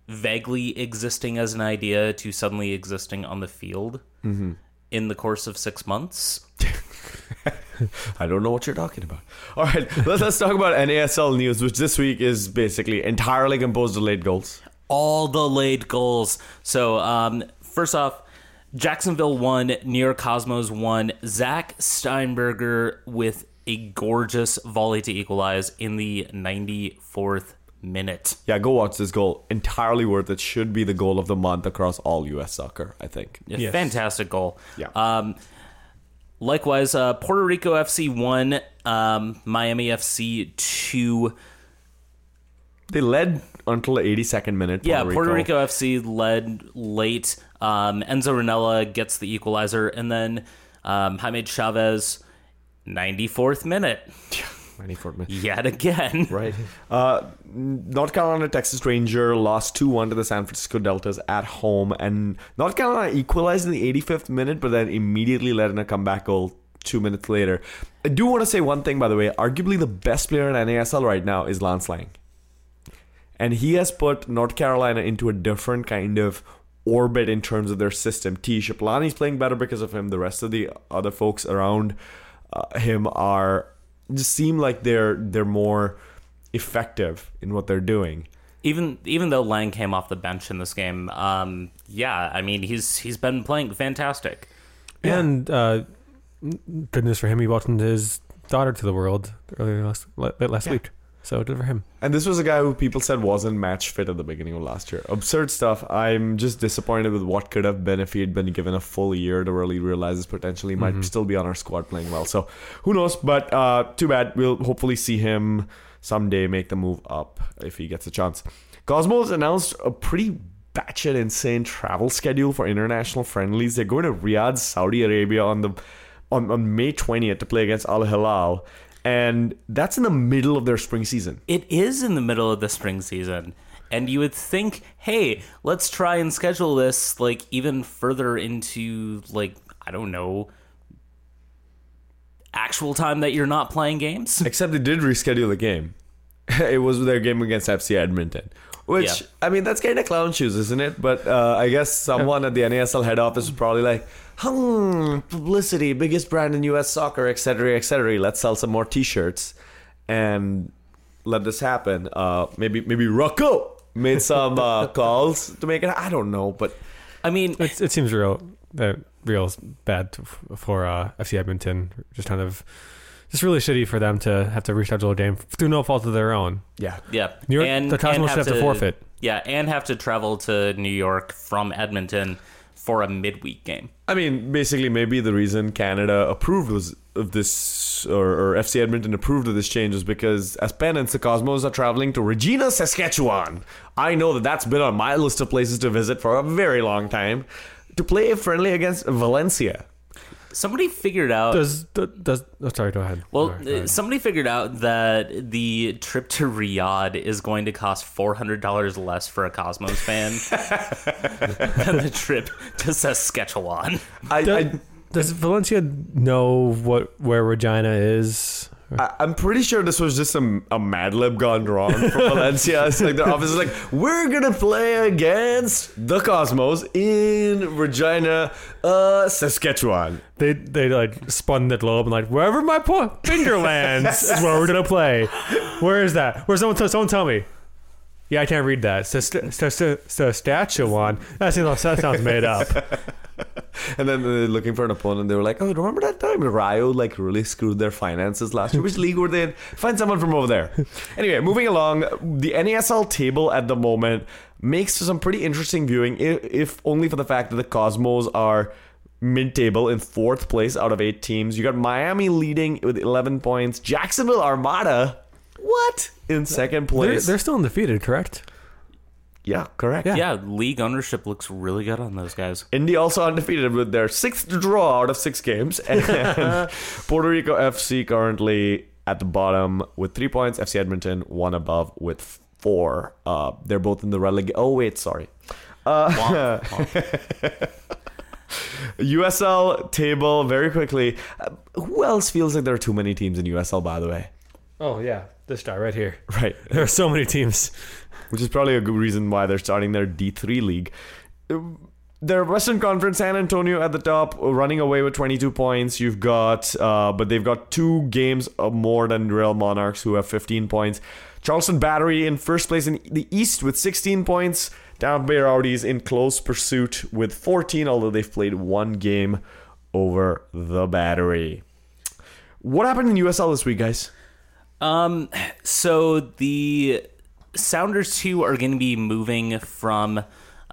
vaguely existing as an idea to suddenly existing on the field in the course of six months. *laughs* I don't know what you're talking about. All right, let's, let's talk about NASL news, which this week is basically entirely composed of late goals. all the late goals. So, um, first off, Jacksonville won, New York Cosmos won. Zach Steinberger with a gorgeous volley to equalize in the 94th minute. Yeah, go watch this goal. Entirely worth it. Should be the goal of the month across all U.S. soccer, I think. A Yes. Fantastic goal. Yeah. Um, likewise, uh, Puerto Rico FC won, um, Miami FC 2. They led until the 82nd minute. Yeah, Puerto Rico FC led late. Um, Enzo Rennella gets the equalizer, and then um, Jaime Chavez, 94th minute, 94th minute. yet again. *laughs* Right. Uh, North Carolina Texas Ranger lost 2 1 to the San Francisco Deltas at home. And North Carolina equalized in the 85th minute, but then immediately let in a comeback goal two minutes later. I do want to say one thing, by the way. Arguably, the best player in NASL right now is Lance Laing. And he has put North Carolina into a different kind of orbit in terms of their system. T. Shipalane's playing better because of him. The rest of the other folks around uh, him are just seem like they're they're more effective in what they're doing. Even even though Laing came off the bench in this game, um, yeah, I mean he's he's been playing fantastic. And uh, goodness for him, he welcomed his daughter to the world earlier last la- last Yeah. week. So good for him. And this was a guy who people said wasn't match fit at the beginning of last year. Absurd stuff. I'm just disappointed with what could have been if he had been given a full year to really realize his potential. He might still be on our squad playing well. So who knows? But uh, too bad. We'll hopefully see him someday make the move up if he gets a chance. Cosmos announced a pretty batshit insane travel schedule for international friendlies. They're going to Riyadh, Saudi Arabia on the on, on May 20th to play against Al Hilal, and that's in the middle of their spring season. It is in the middle of the spring season. And you would think, hey, let's try and schedule this like even further into like, I don't know, actual time that you're not playing games. Except they did reschedule the game. *laughs* it was their game against FC Edmonton. Which Yeah. I mean, that's kind of clown shoes, isn't it? But uh, I guess someone at the NASL head office was probably like, "Hmm, publicity, biggest brand in U.S. soccer, etc., etc. Let's sell some more T-shirts and let this happen." Uh, maybe maybe Rocco made some uh, *laughs* calls to make it. I don't know, but I mean, It, it seems real that real bad for uh, FC Edmonton. Just kind of just really shitty for them to have to reschedule a game through no fault of their own. yeah, yeah. New York- the Cosmos should have to forfeit. Yeah, and have to travel to New York from Edmonton for a midweek game. I mean, basically, maybe the reason Canada approved was of this, or, or FC Edmonton approved of this change is because as and the Cosmos are traveling to Regina, Saskatchewan. I know that that's been on my list of places to visit for a very long time to play a friendly against Valencia. Somebody figured out. Does does oh, sorry, go ahead. well, Sorry, go uh, ahead. somebody figured out that the trip to Riyadh is going to cost four hundred dollars less for a Cosmos fan *laughs* than the trip to Saskatchewan. I, Do- I, does Valencia know what where Regina is? I, I'm pretty sure this was just a, a Mad Lib gone wrong for *laughs* Valencia. It's like their office is like, we're gonna play against the Cosmos in Regina, uh, Saskatchewan. They they like spun the globe and like wherever my po- finger lands is where we're gonna play. Where is that? Where someone someone tell me? Yeah, I can't read that. Sas- Sas- Sas- Saskatchewan. That sounds that sounds made up. *laughs* And then they're looking for an opponent. They were like, "Oh, remember that time Rio like really screwed their finances last year? Which league were they in? Find someone from over there." *laughs* Anyway, moving along, the NASL table at the moment makes for some pretty interesting viewing, if, if only for the fact that the Cosmos are mid-table in fourth place out of eight teams. You got Miami leading with 11 points. Jacksonville Armada, what in second They're, place? they're still undefeated, correct? Yeah, correct. Yeah. Yeah, league ownership looks really good on those guys. Indy also undefeated with their sixth draw out of six games. *laughs* And *laughs* Puerto Rico FC currently at the bottom with three points. FC Edmonton one above with four. Uh, they're both in the releg. Oh wait, sorry. Uh, Womp, womp. *laughs* USL table very quickly. Uh, who else feels like there are too many teams in USL? By the way, Oh yeah, this guy right here. right? There are so many teams. Which is probably a good reason why they're starting their D3 league. Their Western Conference, San Antonio at the top, running away with 22 points. You've got, uh, but they've got two games more than Real Monarchs, who have 15 points. Charleston Battery in first place in the East with 16 points. Tampa Bay Rowdies in close pursuit with 14, although they've played one game over the Battery. What happened in USL this week, guys? Um, so the Sounders two are going to be moving from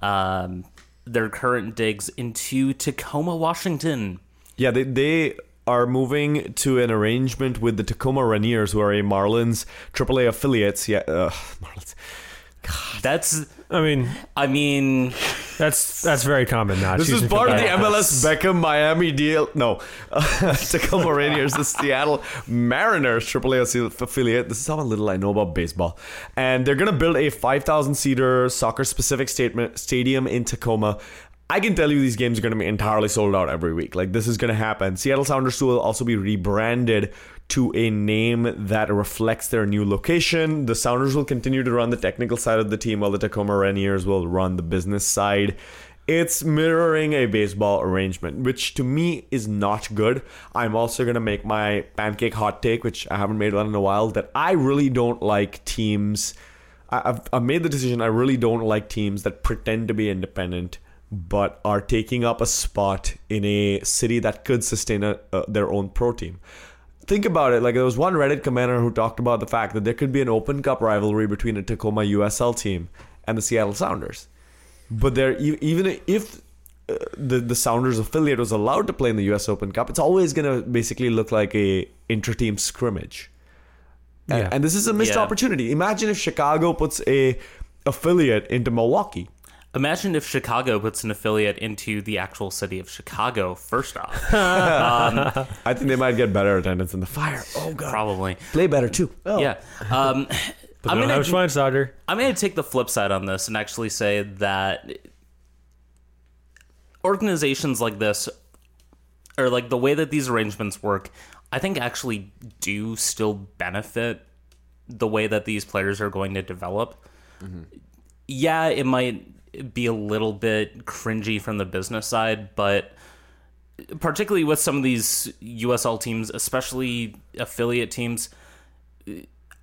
um, their current digs into Tacoma, Washington. Yeah, they they are moving to an arrangement with the Tacoma Rainiers, who are a Marlins AAA affiliates. Yeah, uh, Marlins. That's, I mean, I mean, that's that's very common now. This is part of the for MLS Beckham Miami deal. No, uh, *laughs* Tacoma *laughs* Rainiers, the Seattle Mariners AAA affiliate. This is how little I know about baseball. And they're going to build a 5,000 seater soccer specific statement, stadium in Tacoma. I can tell you these games are going to be entirely sold out every week. Like, this is going to happen. Seattle Sounders will also be rebranded to a name that reflects their new location. The Sounders will continue to run the technical side of the team, while the Tacoma Rainiers will run the business side. It's mirroring a baseball arrangement, which to me is not good. I'm also going to make my pancake hot take, which I haven't made one in a while, that I really don't like teams. I've, I've made the decision I really don't like teams that pretend to be independent but are taking up a spot in a city that could sustain a, uh, their own pro team. Think about it. Like there was one Reddit commenter who talked about the fact that there could be an Open Cup rivalry between a Tacoma USL team and the Seattle Sounders. But there, even if uh, the the Sounders affiliate was allowed to play in the U.S. Open Cup, it's always going to basically look like a inter-team scrimmage. And, Yeah. and this is a missed Yeah. opportunity. Imagine if Chicago puts a affiliate into Milwaukee. Imagine if Chicago puts an affiliate into the actual city of Chicago. First off, *laughs* I think they might get better attendance in the fire. Oh god, probably, play better too. Oh. yeah. Um, *laughs* But I'm they don't gonna have Schweinsteiger. I'm going to take the flip side on this and actually say that organizations like this, or like the way that these arrangements work, I think actually do still benefit the way that these players are going to develop. Yeah, it might be a little bit cringy from the business side, but particularly with some of these USL teams, especially affiliate teams,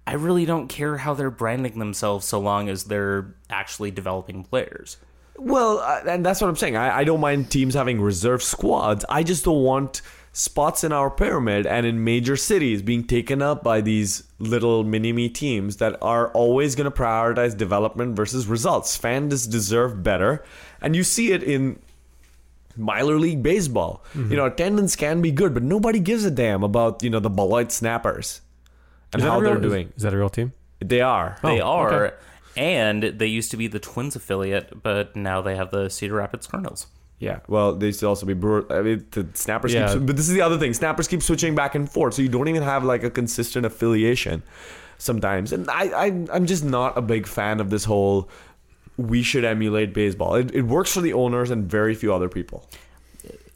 I really don't care how they're branding themselves so long as they're actually developing players. Well, uh, and that's what I'm saying. I, I don't mind teams having reserve squads. I just don't want spots in our pyramid and in major cities being taken up by these little mini me teams that are always going to prioritize development versus results. Fans deserve better, and you see it in minor league baseball. Mm-hmm. You know, attendance can be good, but nobody gives a damn about you know the Beloit Snappers and how real- they're doing. Is, is that a real team? They are. Oh, they Oh, are, okay. and they used to be the Twins affiliate, but now they have the Cedar Rapids Kernels. Yeah, well, they used to also be Brewer. I mean, the Snappers Yeah. keep, but this is the other thing. Snappers keep switching back and forth, so you don't even have like a consistent affiliation sometimes. And I, I I'm just not a big fan of this whole. We should emulate baseball. It, it works for the owners and very few other people.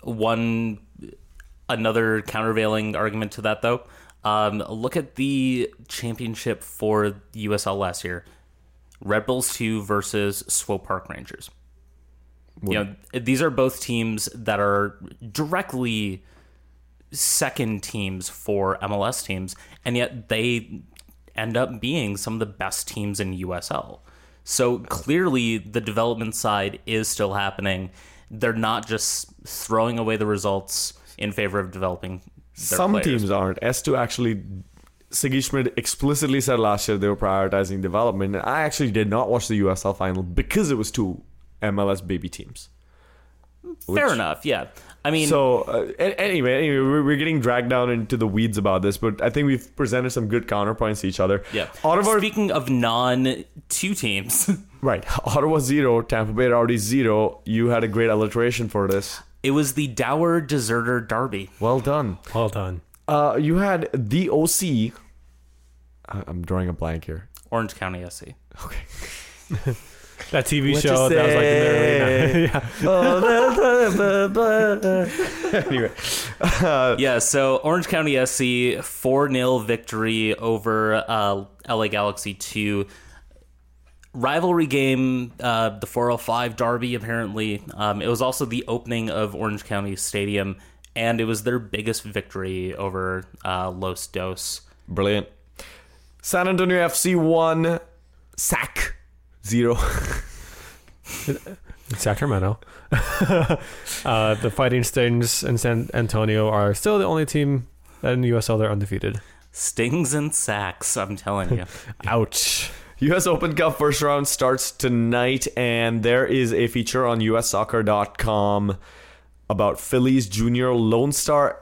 One, another countervailing argument to that though. Um, look at the championship for USL last year: Red Bulls two versus Swope Park Rangers. You know, these are both teams that are directly second teams for MLS teams, and yet they end up being some of the best teams in USL. So clearly, the development side is still happening. They're not just throwing away the results in favor of developing. Their Some players. teams aren't. S2 actually, Sigi Schmidt explicitly said last year they were prioritizing development. And I actually did not watch the USL final because it was two MLS baby teams. Fair which- enough, yeah. I mean, So uh, anyway, anyway, we're, we're getting dragged down into the weeds about this, but I think we've presented some good counterpoints to each other. yeah. Ottawa, Speaking of non two teams, *laughs* right? Ottawa zero, Tampa Bay Rowdy zero. You had a great alliteration for this. it was the Dower Deserter Derby. Well done. Well done. Uh, you had the OC. I- I'm drawing a blank here. Orange County SC. Okay. *laughs* That TV What show that was like in the say? early *laughs* yeah. anyway, *laughs* yeah, so Orange County SC 4 0 victory over uh, LA Galaxy 2. Rivalry game, uh, the 405 Derby, apparently. Um, it was also the opening of Orange County Stadium, and it was their biggest victory over uh, Los Dos. brilliant. San Antonio FC one, sack zero. *laughs* Sacramento. *laughs* uh, the Fighting Stings and San Antonio are still the only team in the USL they're undefeated. Stings and sacks, I'm telling you. *laughs* Ouch. US Open Cup first round starts tonight, and there is a feature on ussoccer.com about Phillies junior Lone Star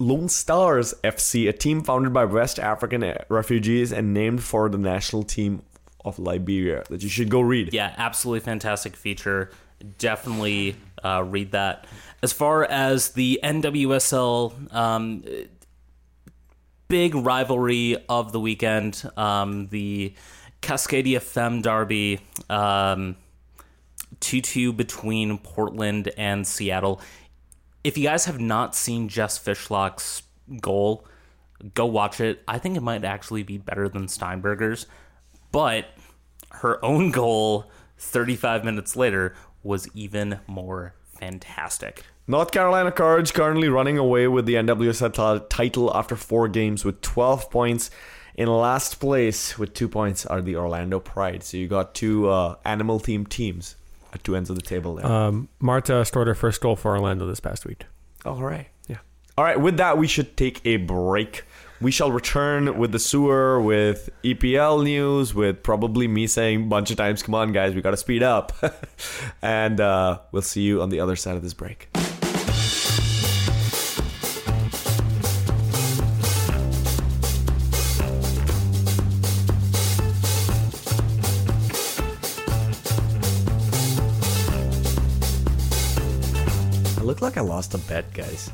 Lone Stars FC, a team founded by West African refugees and named for the national team of Liberia that you should go read. yeah, absolutely fantastic feature. Definitely uh, read that. As far as the NWSL, um, big rivalry of the weekend, um, the Cascadia Femme Derby, um, 2 2 between Portland and Seattle. If you guys have not seen Jess Fishlock's goal, go watch it. I think it might actually be better than Steinberger's, but her own goal 35 minutes later was even more fantastic. North Carolina Courage currently running away with the NWSL title after four games with 12 points. In last place with two points are the Orlando Pride. So you got two uh, animal themed teams at two ends of the table there. Um, Marta scored her first goal for Orlando this past week. All right. Yeah. All right. With that, we should take a break we shall return with the sewer, with EPL news, with probably me saying a bunch of times, come on, guys, we got to speed up. *laughs* and uh, we'll see you on the other side of this break. I look like I lost a bet, guys.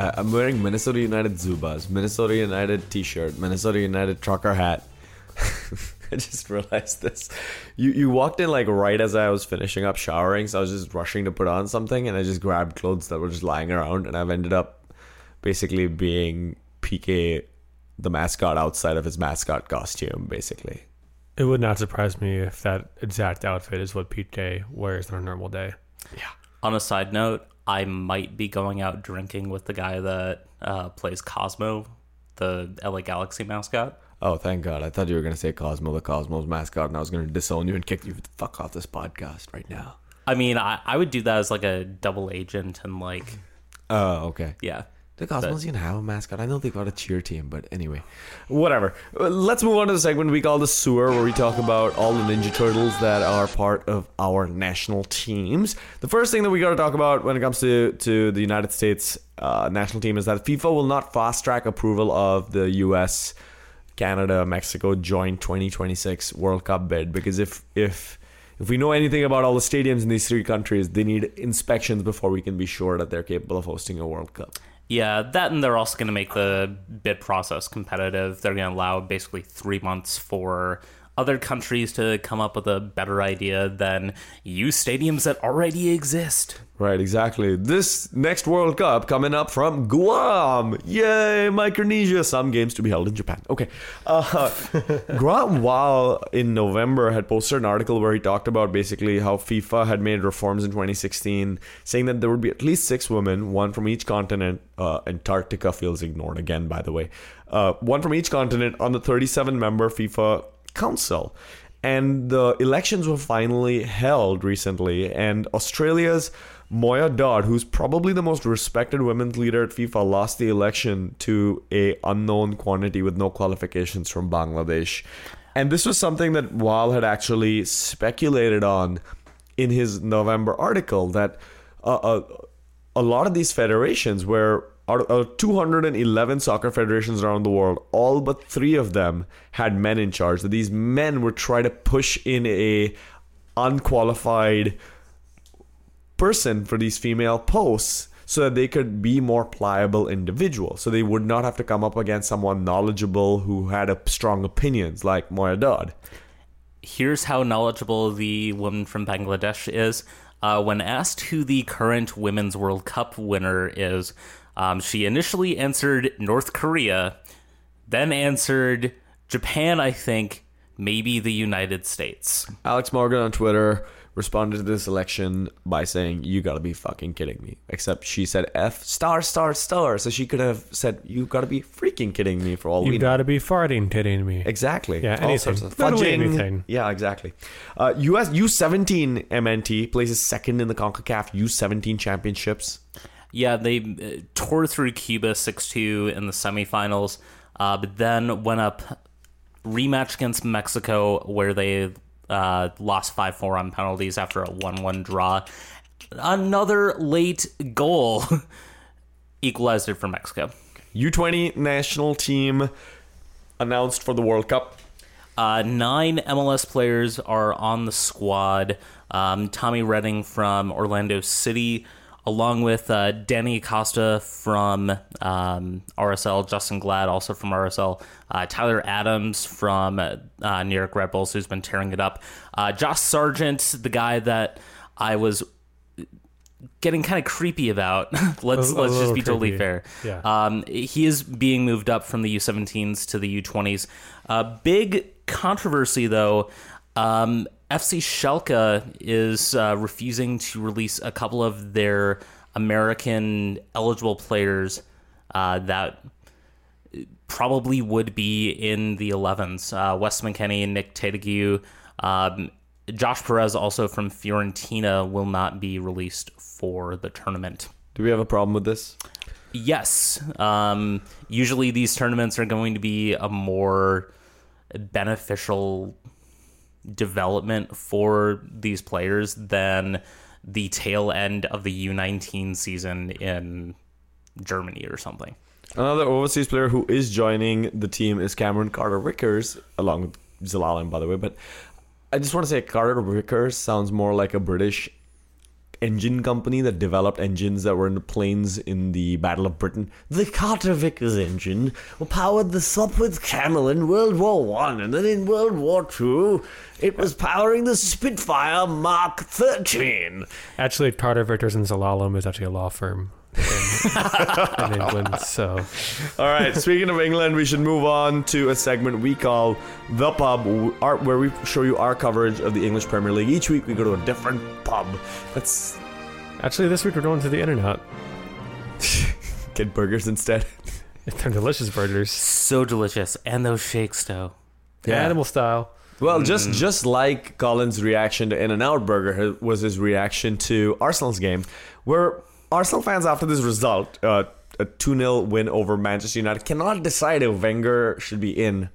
Uh, I'm wearing Minnesota United Zubaz, Minnesota United T-shirt, Minnesota United trucker hat. *laughs* I just realized this. You you walked in like right as I was finishing up showering, so I was just rushing to put on something, and I just grabbed clothes that were just lying around, and I've ended up basically being PK, the mascot outside of his mascot costume, basically. It would not surprise me if that exact outfit is what PK wears on a normal day. Yeah. On a side note, I might be going out drinking with the guy that uh, plays Cozmo, the LA Galaxy mascot. Oh, thank God! I thought you were gonna say Cosmo, the Cosmos mascot, and I was gonna disown you and kick you the fuck off this podcast right now. I mean, I, I would do that as like a double agent and like, Oh, okay. yeah. The Cosmos even have a mascot. I know they've got a cheer team, but anyway, whatever. Let's move on to the segment we call the sewer, where we talk about all the Ninja Turtles that are part of our national teams. The first thing that we got to talk about when it comes to to the United States uh, national team is that FIFA will not fast track approval of the U.S., Canada, Mexico joint 2026 World Cup bid because if if if we know anything about all the stadiums in these three countries, they need inspections before we can be sure that they're capable of hosting a World Cup. Yeah, that and they're also going to make the bid process competitive. They're going to allow basically three months for other countries to come up with a better idea than use stadiums that already exist. Right, exactly. This next World Cup coming up from Guam. Yay, Micronesia. Some games to be held in Japan. Okay. Uh, *laughs* Guam, while in November, had posted an article where he talked about basically how FIFA had made reforms in 2016, saying that there would be at least six women, one from each continent. Uh, Antarctica feels ignored again, by the way. Uh, one from each continent on the 37 member FIFA Council. And the elections were finally held recently, and Australia's Moya Dodd, who's probably the most respected women's leader at FIFA, lost the election to a unknown quantity with no qualifications from Bangladesh. And this was something that Wahl had actually speculated on in his November article that uh, uh, a lot of these federations where out of- 211 soccer federations around the world, all but three of them had men in charge. That these men were trying to push in a unqualified person for these female posts so that they could be more pliable individuals. So they would not have to come up against someone knowledgeable who had a strong opinions like Moya Dodd. Here's how knowledgeable the woman from Bangladesh is. Uh, when asked who the current Women's World Cup winner is, um, she initially answered North Korea, then answered Japan, I think, maybe the United States. Alex Morgan on Twitter responded to this election by saying, You gotta be fucking kidding me. Except she said F star star star. So she could have said, You gotta be freaking kidding me for all we You know. gotta be farting kidding me. Exactly. Yeah, All anything. sorts of fudging. anything. Yeah, exactly. Uh, US U17 MNT places second in the CONCACAF U17 championships. Yeah, they uh, tore through Cuba 6 2 in the semifinals, uh, but then went up rematch against Mexico where they uh, lost 5 4 on penalties after a 1 1 draw. Another late goal *laughs* equalized it for Mexico. U20 national team announced for the World Cup. Uh, nine MLS players are on the squad. Um, Tommy Redding from Orlando City, along with uh, Danny Acosta from um, RSL, Justen Glad also from RSL, uh, Tyler Adams from uh, New York Red Bulls, who's been tearing it up. Uh, Josh Sargent, the guy that I was getting kind of creepy about. *laughs* let's A- a let's just be totally fair. Yeah. Um, he is being moved up from the U17s to the U20s. Uh, big controversy though. Um, FC Schalke is uh, refusing to release a couple of their American eligible players uh, that probably would be in the 11s. Uh, Wes McKennie, Nick Taitague, um, Josh Perez, also from Fiorentina, will not be released for the tournament. Do we have a problem with this? Yes. Um, usually these tournaments are going to be a more beneficial development for these players than the tail end of the U19 season in Germany or something. Another overseas player who is joining the team is Cameron Carter Vickers, along with Zelalem, by the way. But I just want to say Carter Vickers sounds more like a British engine company that developed engines that were in the planes in the Battle of Britain. The Carter Vickers engine powered the Sopwith Camel in World War One, and then in World War Two, it was powering the Spitfire Mark 13. Actually, Carter Vickers and Zelalem is actually a law firm in, in England. So All right, speaking of England, we should move on to a segment we call The Pub, our- where we show you our coverage of the English Premier League. Each week we go to a different pub. Let's actually, this week we're going to the internet. *laughs* get burgers instead. *laughs* They're delicious burgers, So delicious. And those shakes, though. The animal style. Well, just mm. just like Colin's reaction to In and Out Burger was his reaction to Arsenal's game, where Arsenal fans after this result, uh, a 2 0 win over Manchester United, cannot decide if Wenger should be in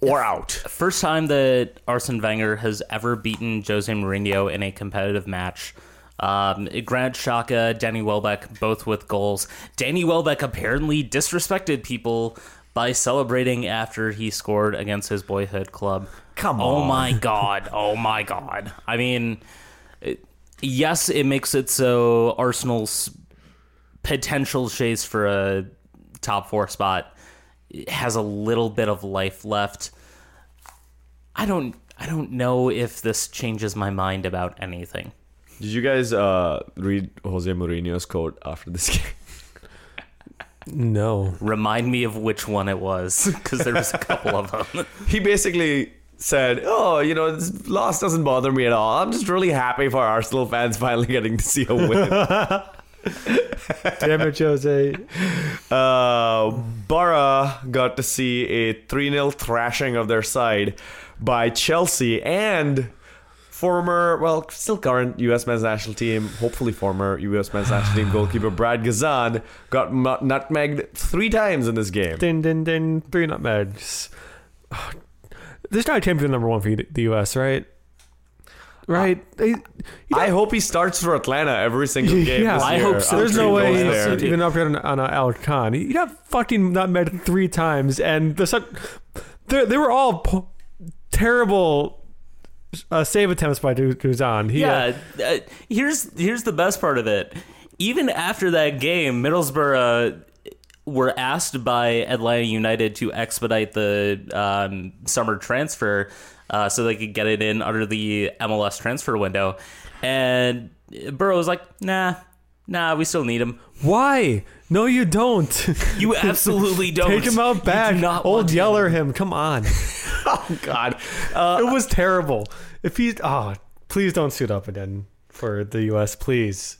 or out. First time that Arsene Wenger has ever beaten Jose Mourinho in a competitive match. Um, Granit Xhaka, Danny Welbeck, both with goals. Danny Welbeck apparently disrespected people by celebrating after he scored against his boyhood club. Come on. Oh my *laughs* god! Oh my god! I mean, it, yes, it makes it so Arsenal's potential chase for a top four spot has a little bit of life left. I don't I don't know if this changes my mind about anything. Did you guys uh, read Jose Mourinho's quote after this *laughs* game? No. Remind me of which one it was because there was a couple of them. *laughs* He basically said, "Oh, you know, this loss doesn't bother me at all. I'm just really happy for Arsenal fans *laughs* finally getting to see a win." *laughs* Damn it, Jose. uh, Boro got to see a 3 0 thrashing of their side by Chelsea and former, well, still current U.S. men's national team, hopefully former U.S. men's national team *sighs* goalkeeper Brad Guzan got nutmegged three times in this game. Din din din. Three nutmegs. This guy came to the number one for the U.S. Right? Right. They- you I hope he starts for Atlanta every single game. Yeah. this I year. hope so, There's no way goes he's there. even upgrade on, on uh, Alex Kann. He got fucking nutmegged three times, and the they they were all po- terrible uh, save attempts by Du- Duzan. He, uh, yeah, uh, here's here's the best part of it. Even after that game, Middlesbrough were asked by Atlanta United to expedite the um, summer transfer uh, so they could get it in under the MLS transfer window, and Boro was like, "Nah, nah, we still need him. why? No, you don't. *laughs* You absolutely *laughs* don't Take him out back. not Old want him. Yeller him. Come on. *laughs* Oh, God. it was terrible. If he's oh, please don't suit up again for the U.S. Please.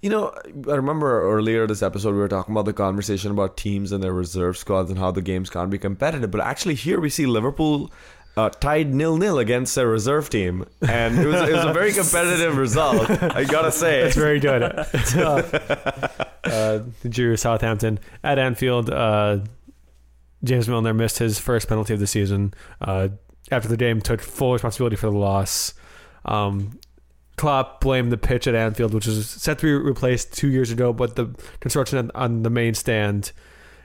You know, I remember earlier this episode we were talking about the conversation about teams and their reserve squads and how the games can't be competitive. But actually, here we see Liverpool uh, tied nil nil against their reserve team, and it was it was a very competitive result. I gotta say, It's very good. *laughs* uh, Drew Southampton at Anfield. Uh, James Milner missed his first penalty of the season. Uh, after the game, took full responsibility for the loss. Um, Klopp blamed the pitch at Anfield, which was set to be replaced two years ago, but the construction on- the main stand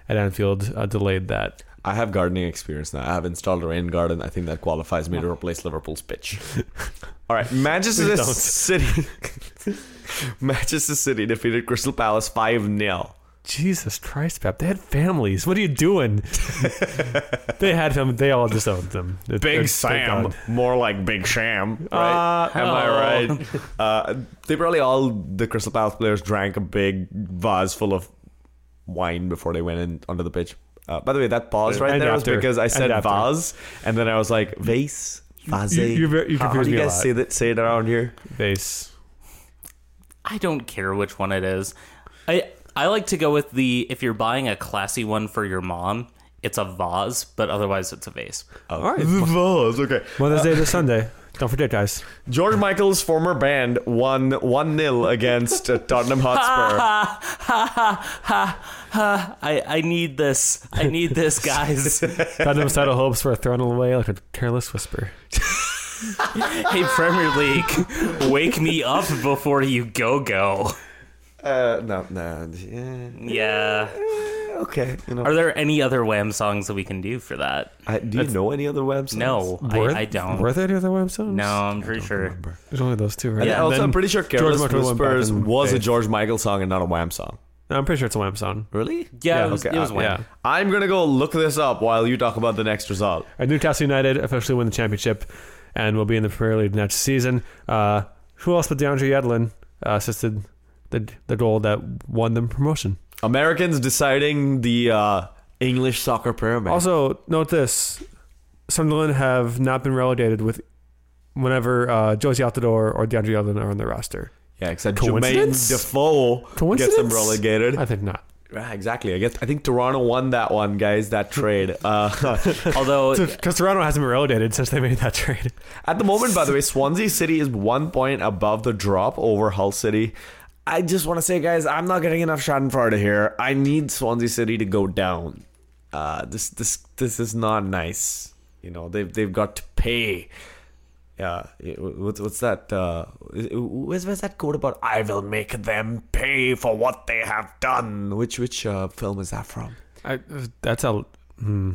at Anfield uh, delayed that. I have gardening experience now. I have installed a rain garden. I think that qualifies me to replace Liverpool's pitch. *laughs* All right, Manchester *laughs* City. *laughs* Manchester City defeated Crystal Palace five 0 Jesus Christ, Pep! They had families. What are you doing? *laughs* they had them. They all just owned them. It- Big it's- thank Sam, God. more like Big Sham, right? Uh, Am oh. I right? *laughs* Uh, they probably all the Crystal Palace players drank a big vase full of wine before they went in onto the pitch. Uh, by the way, that pause right And there after. was because I said after. vase, and then I was like vase, vase. You- you ver- you how, how do you guys say that? Say it around here. base. I don't care which one it is. I I like to go with the if you're buying a classy one for your mom, it's a vase, but otherwise it's a vase. All right. The *laughs* vase. Okay. Mother's Day this Sunday. Don't forget, guys. George Michael's former band won one 0 against uh, *laughs* Tottenham Hotspur. Ha, ha, ha, ha, I I need this. I need this, guys. *laughs* Tottenham's title hopes were thrown away like a careless whisper. hey Premier League, wake me up before you go go. Uh, no, no. yeah. Yeah. okay. You know, Are there any other Wham songs that we can do for that? I, do you know any other Wham songs? No, I, Were- I don't. Were there any other Wham songs? no, I'm pretty sure. There's only those two, right? And Yeah, also, I'm pretty sure George "Careless Michael went back Whispers" and was a Faith. George Michael song and not a Wham song. No, I'm pretty sure it's a Wham song. Really? Yeah, Yeah, it was, okay, it was uh, Wham. Yeah. I'm gonna go look this up while you talk about the next result. Uh, Newcastle United officially win the championship and will be in the Premier League next season. Uh, who else but DeAndre Yedlin uh, assisted the the goal that won them promotion? Americans deciding the uh, English soccer pyramid. Also, note this: Sunderland have not been relegated with whenever uh, Jozy Altidore or DeAndre Yedlin are on the roster. yeah, except Jermaine? Defoe gets them relegated. I think not. Yeah, exactly. I guess I think Toronto won that one, guys. That trade. *laughs* Uh, *laughs* Although, Because Toronto hasn't been relegated since they made that trade. at the moment, by the way, Swansea City is one point above the drop over Hull City. I just want to say, guys, I'm not getting enough Schadenfreude here. I need Swansea City to go down. Uh, this this this is not nice. You know they've they've got to pay. Yeah, what's what's that? Uh, where's, where's that quote about? I will make them pay for what they have done. Which which uh, film is that from? I, that's a hmm,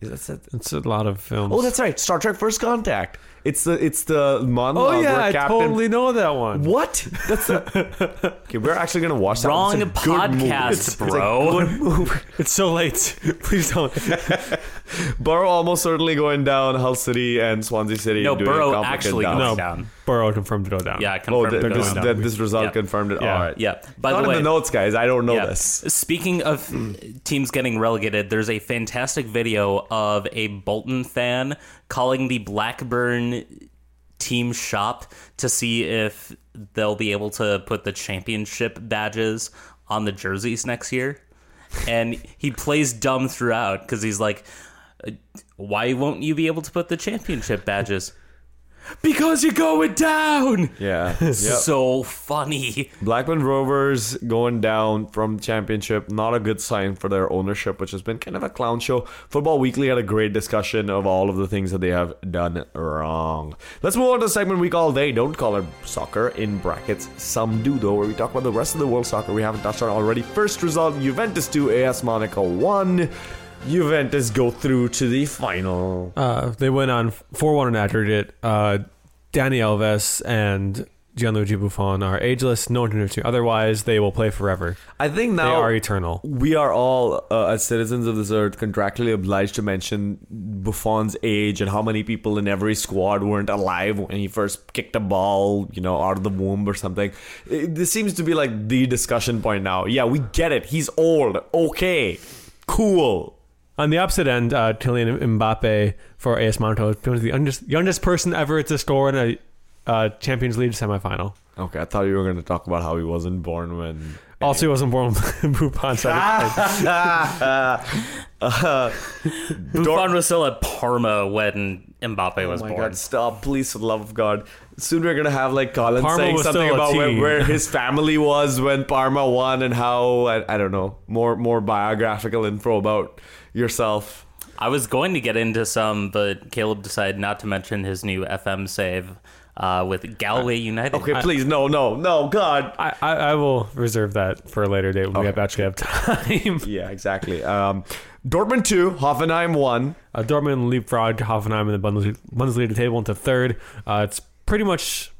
Is that, it's a lot of films. oh, that's right. Star Trek: First Contact. It's the it's the monologue oh yeah, where I Captain. totally know that one. What? That's a, *laughs* okay. We're actually gonna watch that. wrong It's a good movie. podcast, It's- it's a bro. good *laughs* movie. It's so late. *laughs* Please don't. Boro almost certainly going down. Hull City and Swansea City. no, doing Boro complicated actually down. goes No. down. Boro confirmed to go down. Yeah, Oh, confirmed. th- they're this, down. that, this result Yeah. confirmed it. Yeah. All right. Yeah. By Not the way, in the notes, guys. I don't know Yeah. this. Speaking of teams getting relegated, there's a fantastic video of a Bolton fan calling the Blackburn team shop to see if they'll be able to put the championship badges on the jerseys next year. And he plays dumb throughout because he's like, "Uh, why won't you be able to put the championship badges? Because you're going down. Yeah. *laughs* yep. So funny. Blackburn Rovers going down from championship. Not a good sign for their ownership, which has been kind of a clown show. Football Weekly had a great discussion of all of the things that they have done wrong. Let's move on to the segment we call They Don't Call It Soccer, in brackets, Some Do Though, where we talk about the rest of the world soccer we haven't touched on already. First result Juventus 2, AS Monaco 1. Juventus go through to the final. Uh, they went on 4 1 in aggregate. Uh, Danny Alves and Gianluigi Buffon are ageless. No one you. Otherwise, they will play forever. I think now They are eternal. we are all, uh, as citizens of this earth, contractually obliged to mention Buffon's age and how many people in every squad weren't alive when he first kicked a ball, you know, out of the womb or something. It- this seems to be like the discussion point now. Yeah, we get it. He's old. Okay. Cool. On the opposite end, uh, Kylian Mbappe for AS Monaco is the youngest, youngest person ever to score in a uh, Champions League semifinal. Okay, I thought you were going to talk about how he wasn't born when. *laughs* Also, he wasn't born when *laughs* Buffon said it. *laughs* Buffon was still at Parma when Mbappe was Oh my born. god, stop, please, for the love of God. Soon we're gonna have like Colin Parma saying something about where, where his family was when Parma won and how I, I don't know, more more biographical info about yourself. I was going to get into some, but Caleb decided not to mention his new FM save uh, with Galway United. Okay, *laughs* please, no, no, no, God. I, I, I will reserve that for a later date when we have actually have time. *laughs* Yeah, exactly. Um, Dortmund two, Hoffenheim one. Uh, Dortmund leapfrogged Hoffenheim in the Bundesliga, Bundesliga table into third. Uh, it's pretty much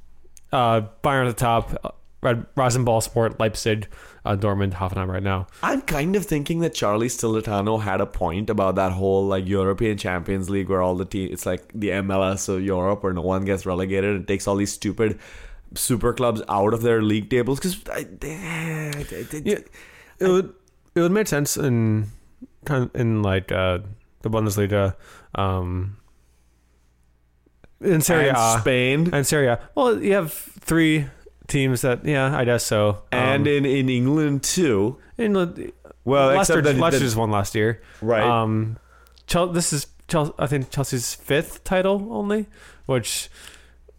uh, Bayern at the top, uh, Red Rasenball Sport, Leipzig, uh, Dortmund, Hoffenheim right now. I'm kind of thinking that Charlie Stillitano had a point about that whole like European Champions League where all the team it's like the MLS of Europe where no one gets relegated and takes all these stupid super clubs out of their league tables because Yeah, it would it would make sense in kind of in like uh, the Bundesliga, um, in Serie A, Spain and Serie A. Well, you have three teams that yeah, I guess so. and um, in, in England too. in Well, Leicester, except that, Leicester that- just won last year. right. Um, Chel- this is Chel- I think Chelsea's fifth title only, which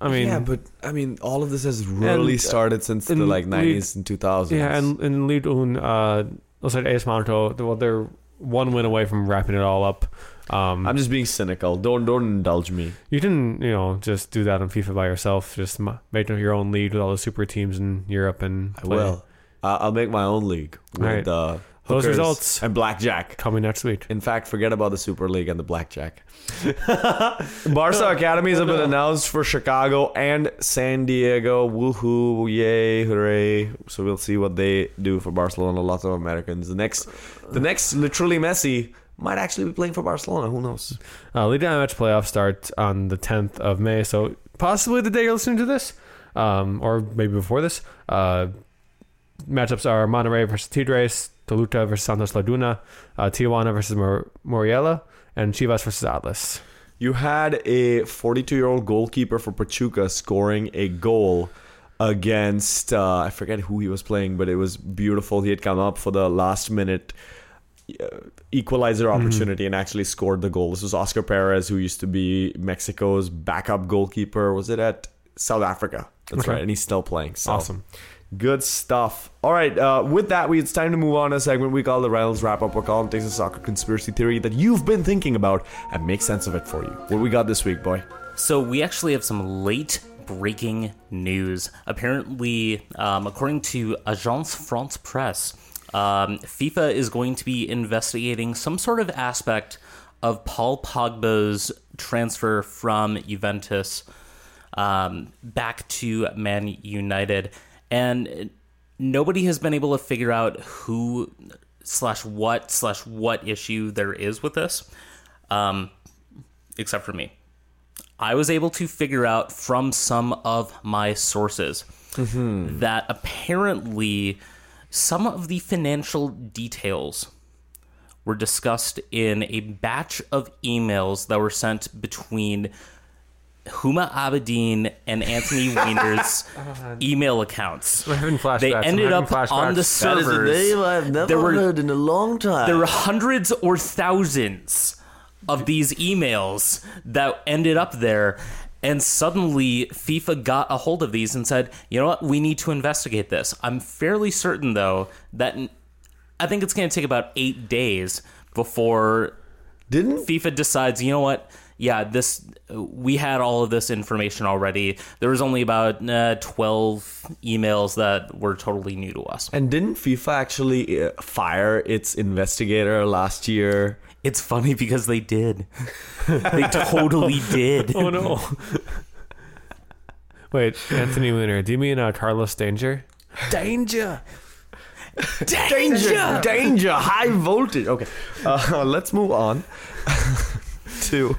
I mean, yeah, but I mean, all of this has really And, uh, started since the like nineties and two thousands. yeah, and in League One, uh, like AS Monaco. Well, they're one win away from wrapping it all up. Um, I'm just being cynical. Don't don't indulge me. you didn't, you know, just do that on FIFA by yourself. Just make your own league with all the super teams in Europe and I play. will. Uh, I'll make my own league with Alright. uh, Those results and blackjack. coming next week. In fact, forget about the Super League and the blackjack. *laughs* Barca academies have been announced for Chicago and San Diego. Woohoo! Yay! Hooray! So we'll see what they do for Barcelona. Lots of Americans. The next, the next, literally Messi might actually be playing for Barcelona. Who knows? Uh, Liga MX playoffs start on the 10th of May, so possibly the day you're listening to this, um, or maybe before this. Uh, matchups are Monterrey versus Tigres, Toluca versus Santos Laguna, uh, Tijuana versus Mor- Morelia, and Chivas versus Atlas. You had a 42 year old goalkeeper for Pachuca scoring a goal against uh, I forget who he was playing, but it was beautiful. He had come up for the last minute uh, equalizer opportunity and actually scored the goal. This was Oscar Perez, who used to be Mexico's backup goalkeeper. Was it at South Africa? That's Okay. right, and he's still playing. So. Awesome. Good stuff. All right, uh, with that, we, it's time to move on to a segment we call the Reynolds Wrap Up. We're calling takes a soccer conspiracy theory that you've been thinking about and make sense of it for you. What we got this week, boy? So we actually have some late breaking news. Apparently, um, according to Agence France Presse, um, FIFA is going to be investigating some sort of aspect of Paul Pogba's transfer from Juventus um, back to Man United, and nobody has been able to figure out who slash what slash what issue there is with this, um, except for me. I was able to figure out from some of my sources that apparently some of the financial details were discussed in a batch of emails that were sent between Huma Abedin and Anthony *laughs* Weiner's email accounts. I'm having flashbacks. They ended having up on the flashbacks. servers. I've never There were- heard in a long time. There were hundreds or thousands of these emails that ended up there. And suddenly, FIFA got a hold of these and said, you know what, we need to investigate this. I'm fairly certain, though, that I think it's going to take about eight days before Didn't FIFA decides, you know what, yeah, this we had all of this information already. There was only about uh, 12 emails that were totally new to us. and didn't FIFA actually uh, fire its investigator last year? It's funny because they did. *laughs* they totally did. Oh no. Wait, Anthony Weiner. Do you mean uh, Carlos Danger? Danger. Danger! Danger! High voltage. Okay, uh, *laughs* let's move on *laughs* to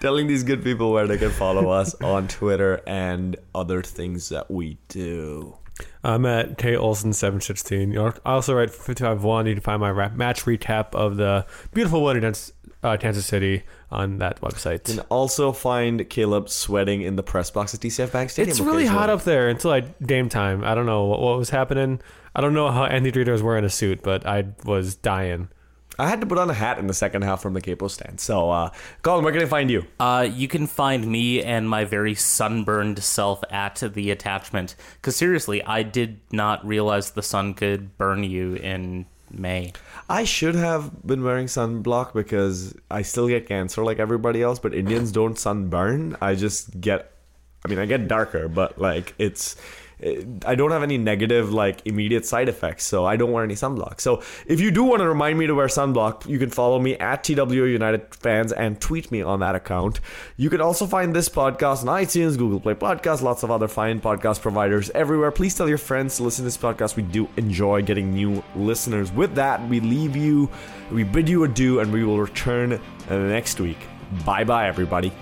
telling these good people where they can follow us on Twitter and other things that we do. I'm at K Olsen seven sixteen. York. I also write fifty five one. You can find my rap match recap of the beautiful win against uh, Kansas City on that website. And also find Caleb sweating in the press box at TCF Bank Stadium. It's really hot up there until like game time. I don't know what, what was happening. I don't know how Andy Reader was wearing a suit, but I was dying. I had to put on a hat in the second half from the capo stand. So, uh, Colin, where can I find you? Uh, you can find me and my very sunburned self at the attachment. Because seriously, I did not realize the sun could burn you in May. I should have been wearing sunblock because I still get cancer like everybody else, but Indians don't sunburn. I just get, I mean, I get darker, but like it's. I don't have any negative like immediate side effects, so I don't wear any sunblock. So if you do want to remind me to wear sunblock, you can follow me at TWO United Fans and tweet me on that account. You can also find this podcast on iTunes, Google Play Podcasts, lots of other fine podcast providers everywhere. Please tell your friends to listen to this podcast. We do enjoy getting new listeners. With that, we leave you, we bid you adieu, and we will return next week. Bye bye, everybody.